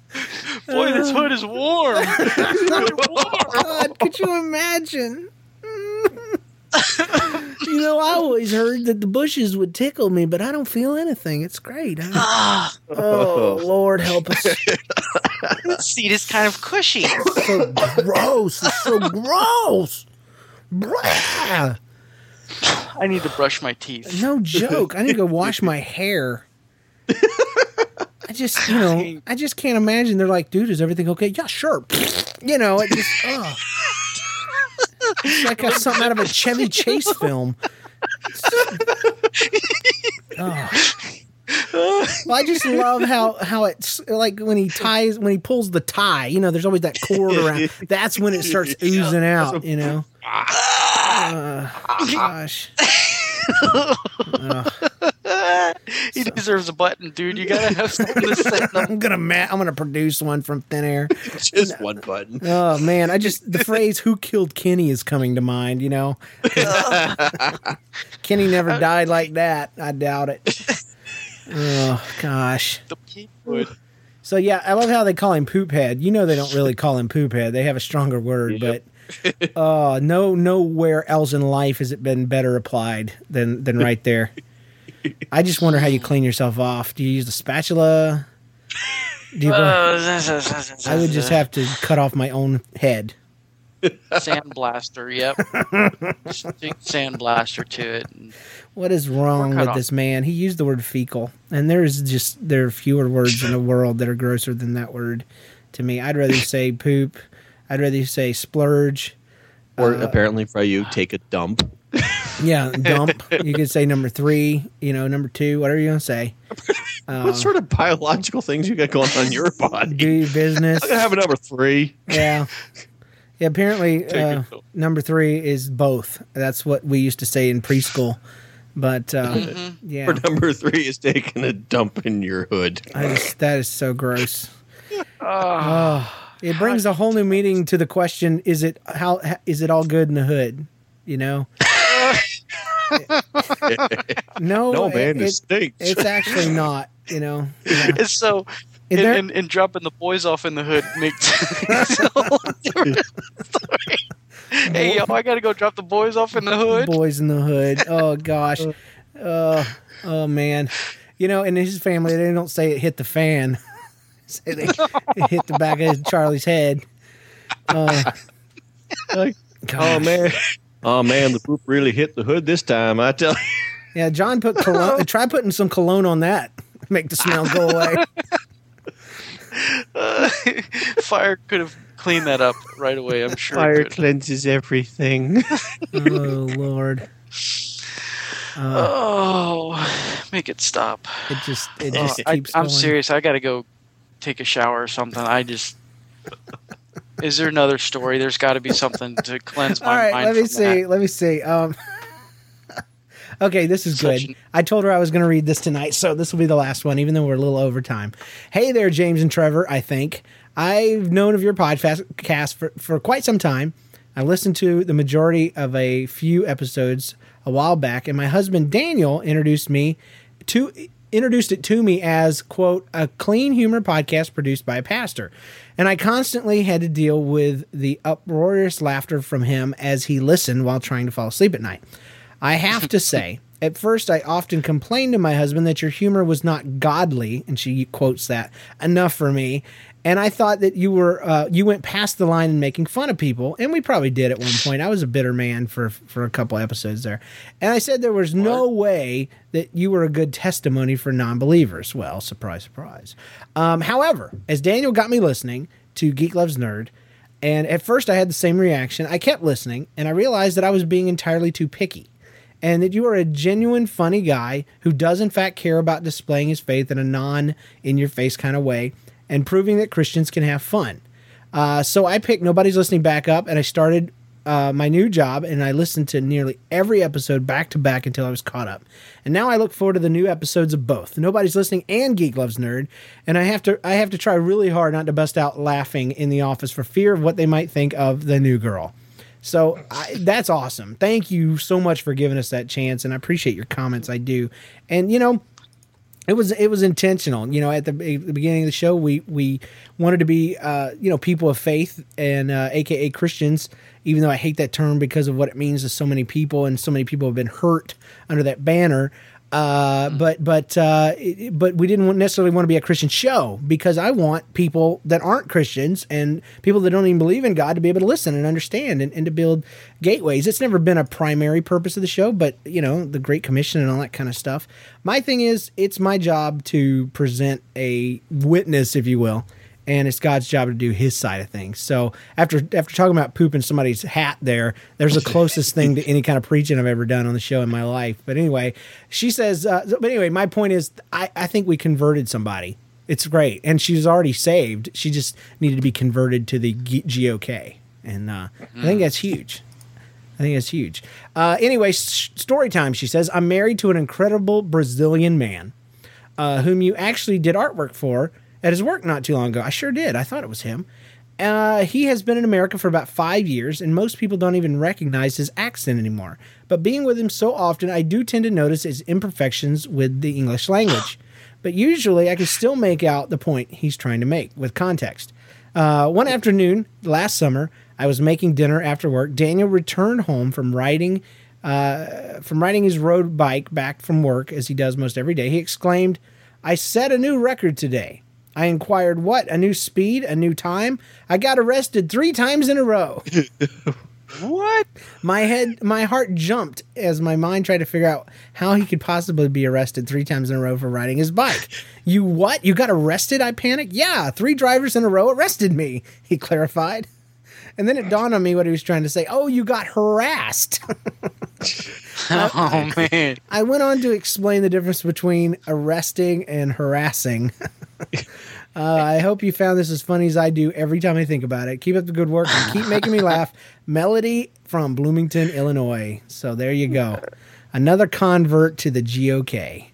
<laughs> Boy, this uh. hood is warm. <laughs> God, could you imagine? you know, I always heard that the bushes would tickle me, but I don't feel anything. It's great. I- ah. oh, Lord help us. <laughs> Seat is kind of cushy. so gross. It's so gross. Blah. I need to brush my teeth. No joke. I need to go wash my hair. <laughs> I just, you know, I just can't imagine. They're like, dude, is everything okay? Yeah, sure. <laughs> You know, it just, oh. It's like something out of a Chevy Chase film. Oh. Well, I just love how how it's like when he ties when he pulls the tie. You know, there's always that cord around. That's when it starts <laughs> oozing out. You know. <laughs> Uh, gosh. He deserves a button, dude. You gotta have something to say. <laughs> I'm gonna ma- I'm gonna produce one from thin air. <laughs> Just one button. Oh man, I just the <laughs> phrase "Who killed Kenny" is coming to mind. You know, Kenny never died like that. I doubt it. Oh gosh. So yeah, I love how they call him poop head. You know they don't really call him poop head. They have a stronger word, but uh no nowhere else in life has it been better applied than than right there. I just wonder how you clean yourself off. Do you use a spatula? Do you go- Uh, <laughs> I would just have to cut off my own head. sandblaster. Yep, stick sandblaster to it. What is wrong with off. this man? He used the word fecal, and there's just there are fewer words in the <laughs> world that are grosser than that word. To me, I'd rather <laughs> say poop. I'd rather say splurge. Or Uh, apparently for you, take a dump. <laughs> Yeah, dump. you could say number three. You know, number two. Whatever you want to say. <laughs> Uh, what sort of biological things you got going on in your <laughs> body? do your business? I'm gonna have a number three. Yeah. Yeah, apparently, uh, number three is both. That's what we used to say in preschool. But uh, Mm-hmm. yeah, Or number three is taking a dump in your hood. I just, that is so gross. Oh, it brings a whole new meaning to the question: Is it how is it all good in the hood? You know? No, No, man, it it- stinks. It's actually not. You know? Yeah. <laughs> It's so. Is And, there- and, and dropping the boys off in the hood makes it's a whole story. Hey, yo, I gotta go drop the boys off in the hood. Boys in the hood. Oh gosh. Oh, oh man. You know, in his family, they don't say it hit the fan. <laughs> say they it <laughs> hit the back of Charlie's head. Uh, like, oh man, oh man, the poop really hit the hood this time. I tell you. yeah. John put cologne. <laughs> try putting some cologne on that. Make the smell go away. <laughs> Fire could have cleaned that up right away. I'm sure. Fire could. cleanses everything. <laughs> oh Lord. Uh, Oh, make it stop. it just it Oh, just I, keeps. I'm going. serious. I gotta go take a shower or something. I just. Is there another story? There's got to be something to cleanse my All right, mind. let me see. that. Let me see. Um, <laughs> okay, this is good. An- I told her I was going to read this tonight, so this will be the last one, even though we're a little over time. Hey there, James and Trevor. I think I've known of your podcast for, for quite some time. I listened to the majority of a few episodes a while back, and my husband Daniel introduced me to introduced it to me as quote a clean humor podcast produced by a pastor. And i constantly had to deal with the uproarious laughter from him as he listened while trying to fall asleep at night. I have to say <laughs> at first i often complained to my husband that your humor was not godly and she quotes that enough for me and I thought that you were uh, you went past the line in making fun of people, and we probably did at one point. I was a bitter man for for a couple episodes there, and I said there was no way that you were a good testimony for non-believers. Well, surprise, surprise. Um, however, as Daniel got me listening to Geek Loves Nerd, and at first I had the same reaction. I kept listening, and I realized that I was being entirely too picky and that you are a genuine funny guy who does in fact care about displaying his faith in a non in your face kind of way and proving that Christians can have fun. Uh, so I picked Nobody's Listening back up and I started uh, my new job and I listened to nearly every episode back to back until I was caught up. And now I look forward to the new episodes of both Nobody's Listening and Geek Loves Nerd. And I have to I have to try really hard not to bust out laughing in the office for fear of what they might think of the new girl. So I, that's awesome. Thank you so much for giving us that chance, and I appreciate your comments. I do, and you know, it was it was intentional. You know, at the, be- the beginning of the show, we we wanted to be uh, you know people of faith and uh, AKA Christians. Even though I hate that term because of what it means to so many people, and so many people have been hurt under that banner. Uh, but but uh, but we didn't necessarily want to be a Christian show because I want people that aren't Christians and people that don't even believe in God to be able to listen and understand and, and to build gateways. It's never been a primary purpose of the show, but you know the Great Commission and all that kind of stuff. My thing is, it's my job to present a witness, if you will, and it's God's job to do His side of things. So after after talking about pooping somebody's hat, there, there's the <laughs> closest thing to any kind of preaching I've ever done on the show in my life. But anyway, she says. Uh, but anyway, my point is, I, I think we converted somebody. It's great, and she's already saved. She just needed to be converted to the GOK, and uh, I think that's huge. I think that's huge. Uh, anyway, s- story time. She says, I'm married to an incredible Brazilian man uh, whom you actually did artwork for at his work not too long ago. I sure did. I thought it was him. Uh, he has been in America for about five years, and most people don't even recognize his accent anymore. But being with him so often, I do tend to notice his imperfections with the English language. But usually, I can still make out the point he's trying to make with context. Uh, one afternoon last summer, I was making dinner after work. Daniel returned home from riding Uh, from riding his road bike back from work, as he does most every day, he exclaimed, I set a new record today. I inquired, What? A new speed? A new time? I got arrested three times in a row. <laughs> what? My head, my heart jumped as my mind tried to figure out how he could possibly be arrested three times in a row for riding his bike. <laughs> you what? You got arrested? I panicked. Yeah, three drivers in a row arrested me, he clarified. And then it dawned on me what he was trying to say. Oh, you got harassed. <laughs> <laughs> oh man. I went on to explain the difference between arresting and harassing. <laughs> uh, I hope you found this as funny as I do every time I think about it. Keep up the good work and keep making me laugh. <laughs> Melody from Bloomington, Illinois. So there you go. Another convert to the GOK.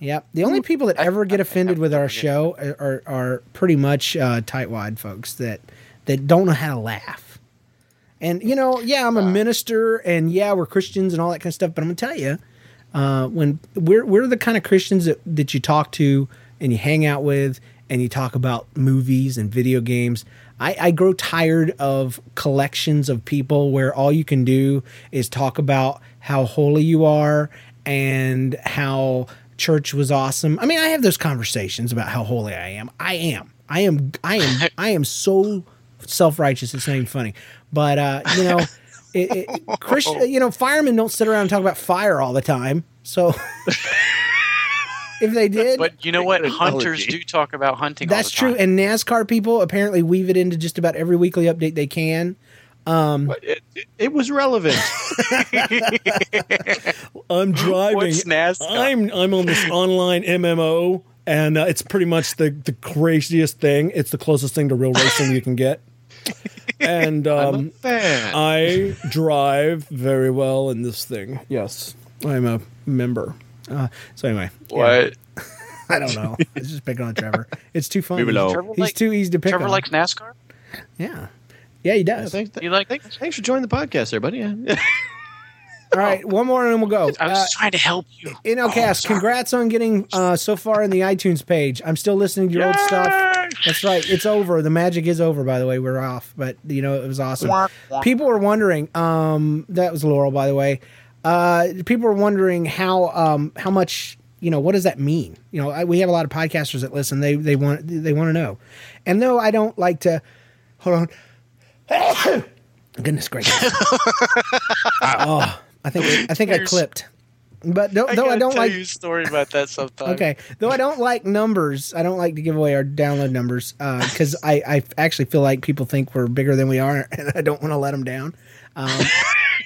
Yep. The only people that ever get offended with our show are, are, are pretty much uh, tightwad folks that, that don't know how to laugh. And you know, yeah, I'm a minister, and yeah, we're Christians and all that kind of stuff. But I'm gonna tell you, uh, when we're we're the kind of Christians that that you talk to and you hang out with, and you talk about movies and video games. I, I grow tired of collections of people where all you can do is talk about how holy you are and how church was awesome. I mean, I have those conversations about how holy I am. I am. I am. I am. <laughs> I am so self righteous. It's not even funny. But uh, you know, <laughs> it, it, Christian, you know, firemen don't sit around and talk about fire all the time. So <laughs> if they did, But you know what? Hunters do talk about hunting. that's true. And NASCAR people apparently weave it into just about every weekly update they can. Um, it, it was relevant. <laughs> I'm driving. What's NASCAR? I'm I'm on this online MMO, and uh, it's pretty much the the craziest thing. It's the closest thing to real racing you can get. <laughs> And um. I drive very well in this thing. Yes, I'm a member. Uh, so anyway, yeah. What? <laughs> I don't know. It's just picking on Trevor. It's too fun. Leave. Trevor He's like- too easy to pick Trevor on. likes NASCAR. yeah, yeah, he does. thanks, You like? thanks, thanks for joining the podcast, there, buddy. Yeah. <laughs> All right, one more and then we'll go. I was Uh, trying to help you. NLCast, congrats on getting uh, so far in the iTunes page. I'm still listening to your old stuff. That's right. It's over. The magic is over, by the way. We're off, but you know, it was awesome. People were wondering, um, that was Laurel, by the way. Uh, people were wondering how, um, how much, you know, what does that mean? You know, I, we have a lot of podcasters that listen. They, they want, they want to know. And though I don't like to, hold on. <coughs> Goodness gracious. <laughs> oh, I think, I think I clipped. But though, though I gotta don't tell like you a story about that sometime. Okay. Though I don't like numbers, I don't like to give away our download numbers because I, I actually feel like people think we're bigger than we are, <laughs> and I don't want to let them down. Um,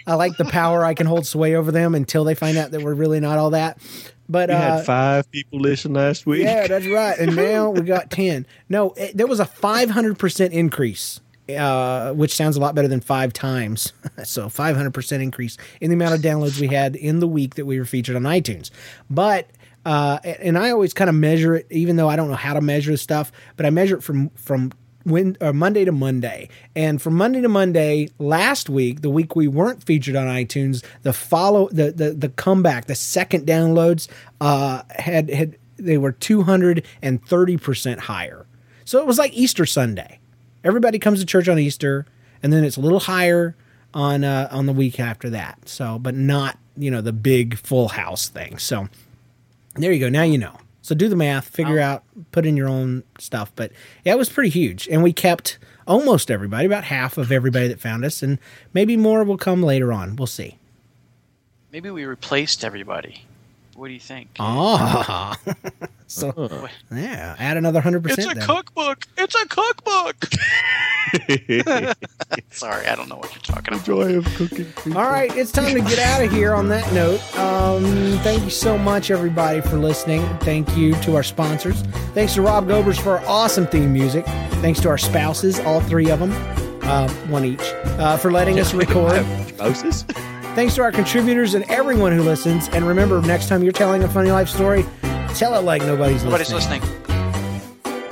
I like the power I can hold sway over them until they find out that we're really not all that. But We uh, had five people listen last week. yeah, that's right. And now we got <laughs> 10. No, it, there was a 500% increase, uh, which sounds a lot better than five times. <laughs> so 500% increase in the amount of downloads we had in the week that we were featured on iTunes. But uh, and I always kind of measure it, even though I don't know how to measure stuff, but I measure it from from when or Monday to Monday. And from Monday to Monday last week, the week we weren't featured on iTunes, the follow the the, the comeback, the second downloads uh, had had they were two hundred and thirty percent higher. So it was like Easter Sunday. Everybody comes to church on Easter, and then it's a little higher on uh, on the week after that. So, but not you know the big full house thing. So there you go. Now you know. So do the math, figure out, put in your own stuff. But yeah, it was pretty huge, and we kept almost everybody, about half of everybody that found us, and maybe more will come later on. We'll see. Maybe we replaced everybody. What do you think? Ah, <laughs> so yeah, add another hundred percent. It's percent. a cookbook. It's a cookbook. <laughs> <laughs> Sorry, I don't know what you're talking about. Joy of cooking. All right, it's time to get out of here on that note. Um, thank you so much, everybody, for listening. Thank you to our sponsors. Thanks to Rob Gobers for our awesome theme music. Thanks to our spouses, all three of them, uh, one each, uh, for letting us <laughs> record. Spouses? Thanks to our contributors and everyone who listens. And remember, next time you're telling a funny life story, tell it like nobody's, Nobody's listening. listening.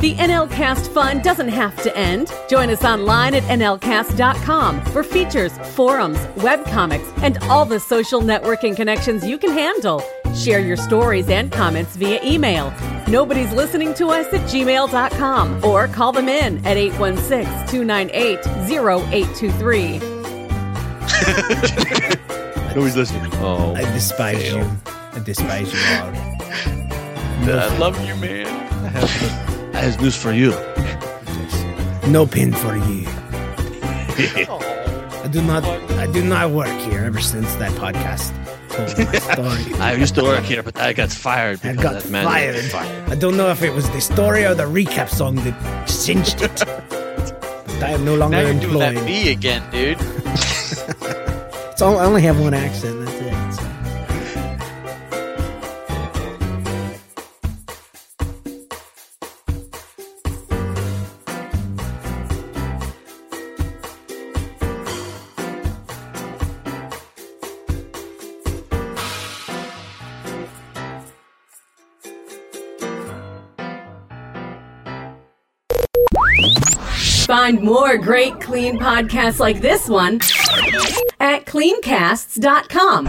The NLCast fun doesn't have to end. Join us online at NLCast.com for features, forums, webcomics, and all the social networking connections you can handle. Share your stories and comments via email. Nobody's listening to us at gmail.com or call them in at 816 298 0823. Nobody's listening. Oh, I despise fail. you. I despise you all. I love you, man. I have, I have news for you. No pin for you. <laughs> I do not. I do not work here ever since that podcast told my <laughs> story. I used to work here, but I got fired I because got that man fired. I don't know if it was the story or the recap song that cinched it. but I am no longer Now you're doing employed. that me again, dude. <laughs> It's all, I only have one accent. That's it. Find more great clean podcasts like this one at cleancasts.com.